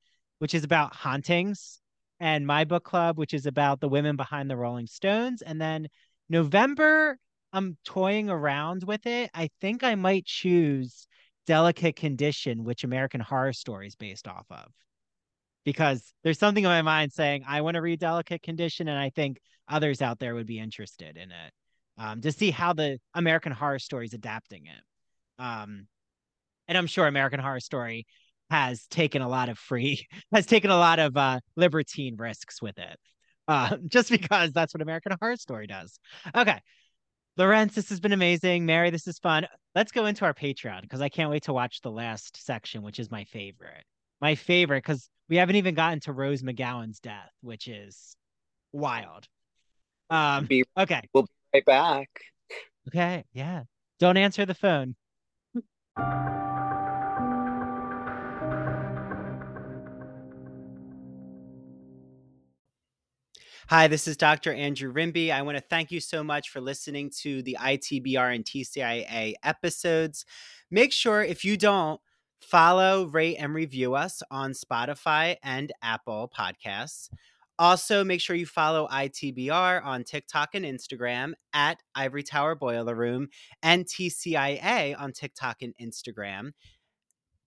S2: which is about hauntings, and my book club, which is about the women behind the Rolling Stones. And then November, I'm toying around with it. I think I might choose Delicate Condition, which American Horror Story is based off of. Because there's something in my mind saying I want to read Delicate Condition, and I think others out there would be interested in it um, to see how the American Horror Story is adapting it. Um, and I'm sure American Horror Story has taken a lot of free has taken a lot of uh libertine risks with it uh just because that's what american horror story does okay Lorentz, this has been amazing. Mary, this is fun. Let's go into our Patreon because I can't wait to watch the last section, which is my favorite. My favorite because we haven't even gotten to Rose McGowan's death, which is wild. Um, be, okay.
S1: We'll be right back.
S2: Okay. Yeah. Don't answer the phone. Hi, this is Dr. Andrew Rimby. I want to thank you so much for listening to the ITBR and TCIA episodes. Make sure if you don't, follow, rate, and review us on Spotify and Apple Podcasts. Also, make sure you follow ITBR on TikTok and Instagram at Ivory Tower Boiler Room and TCIA on TikTok and Instagram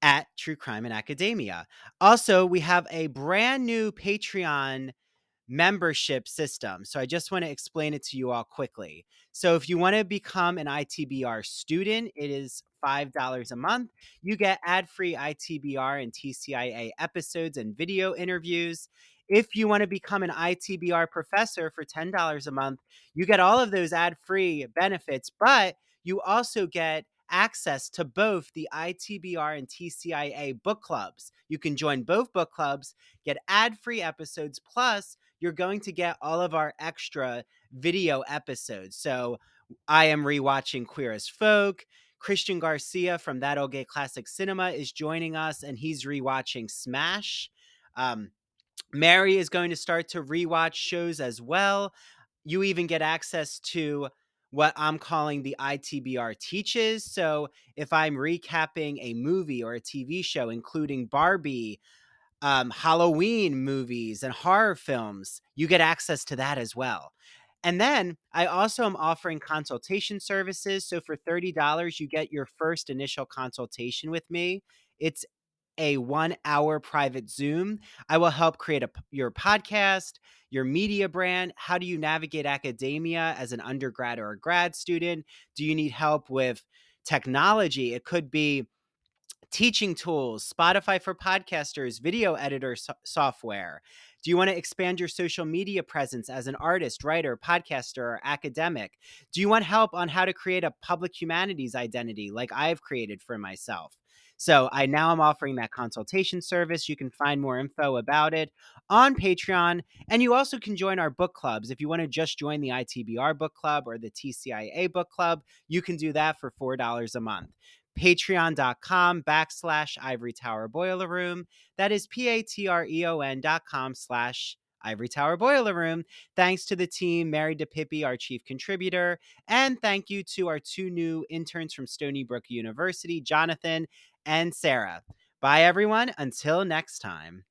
S2: at True Crime in Academia. Also, we have a brand new Patreon membership system. So I just want to explain it to you all quickly. So if you want to become an ITBR student, it is $5 a month. You get ad free ITBR and TCIA episodes and video interviews. If you want to become an ITBR professor for $10 a month, you get all of those ad free benefits, but you also get access to both the ITBR and TCIA book clubs. You can join both book clubs, get ad free episodes, plus you're going to get all of our extra video episodes. So I am rewatching Queer as Folk. Christian Garcia from That Old Gay Classic Cinema is joining us, and he's rewatching Smash. Um, Mary is going to start to rewatch shows as well. You even get access to what I'm calling the ITBR teaches. So if I'm recapping a movie or a TV show, including Barbie, um, Halloween movies and horror films, you get access to that as well. And then I also am offering consultation services. So for $30, you get your first initial consultation with me. It's a one hour private Zoom. I will help create a, your podcast, your media brand. How do you navigate academia as an undergrad or a grad student? Do you need help with technology? It could be teaching tools, Spotify for podcasters, video editor so- software? Do you want to expand your social media presence as an artist, writer, podcaster, or academic? Do you want help on how to create a public humanities identity like I've created for myself? So I now am offering that consultation service. You can find more info about it on Patreon. And you also can join our book clubs. If you want to just join the ITBR book club or the TCIA book club, you can do that for $4 a month. patreon.com backslash ivory tower boiler room. That is P-A-T-R-E-O-N dot com slash Ivory Tower Boiler Room. Thanks to the team, Mary DiPipi, our chief contributor, and thank you to our two new interns from Stony Brook University, Jonathan and Sarah. Bye, everyone. Until next time.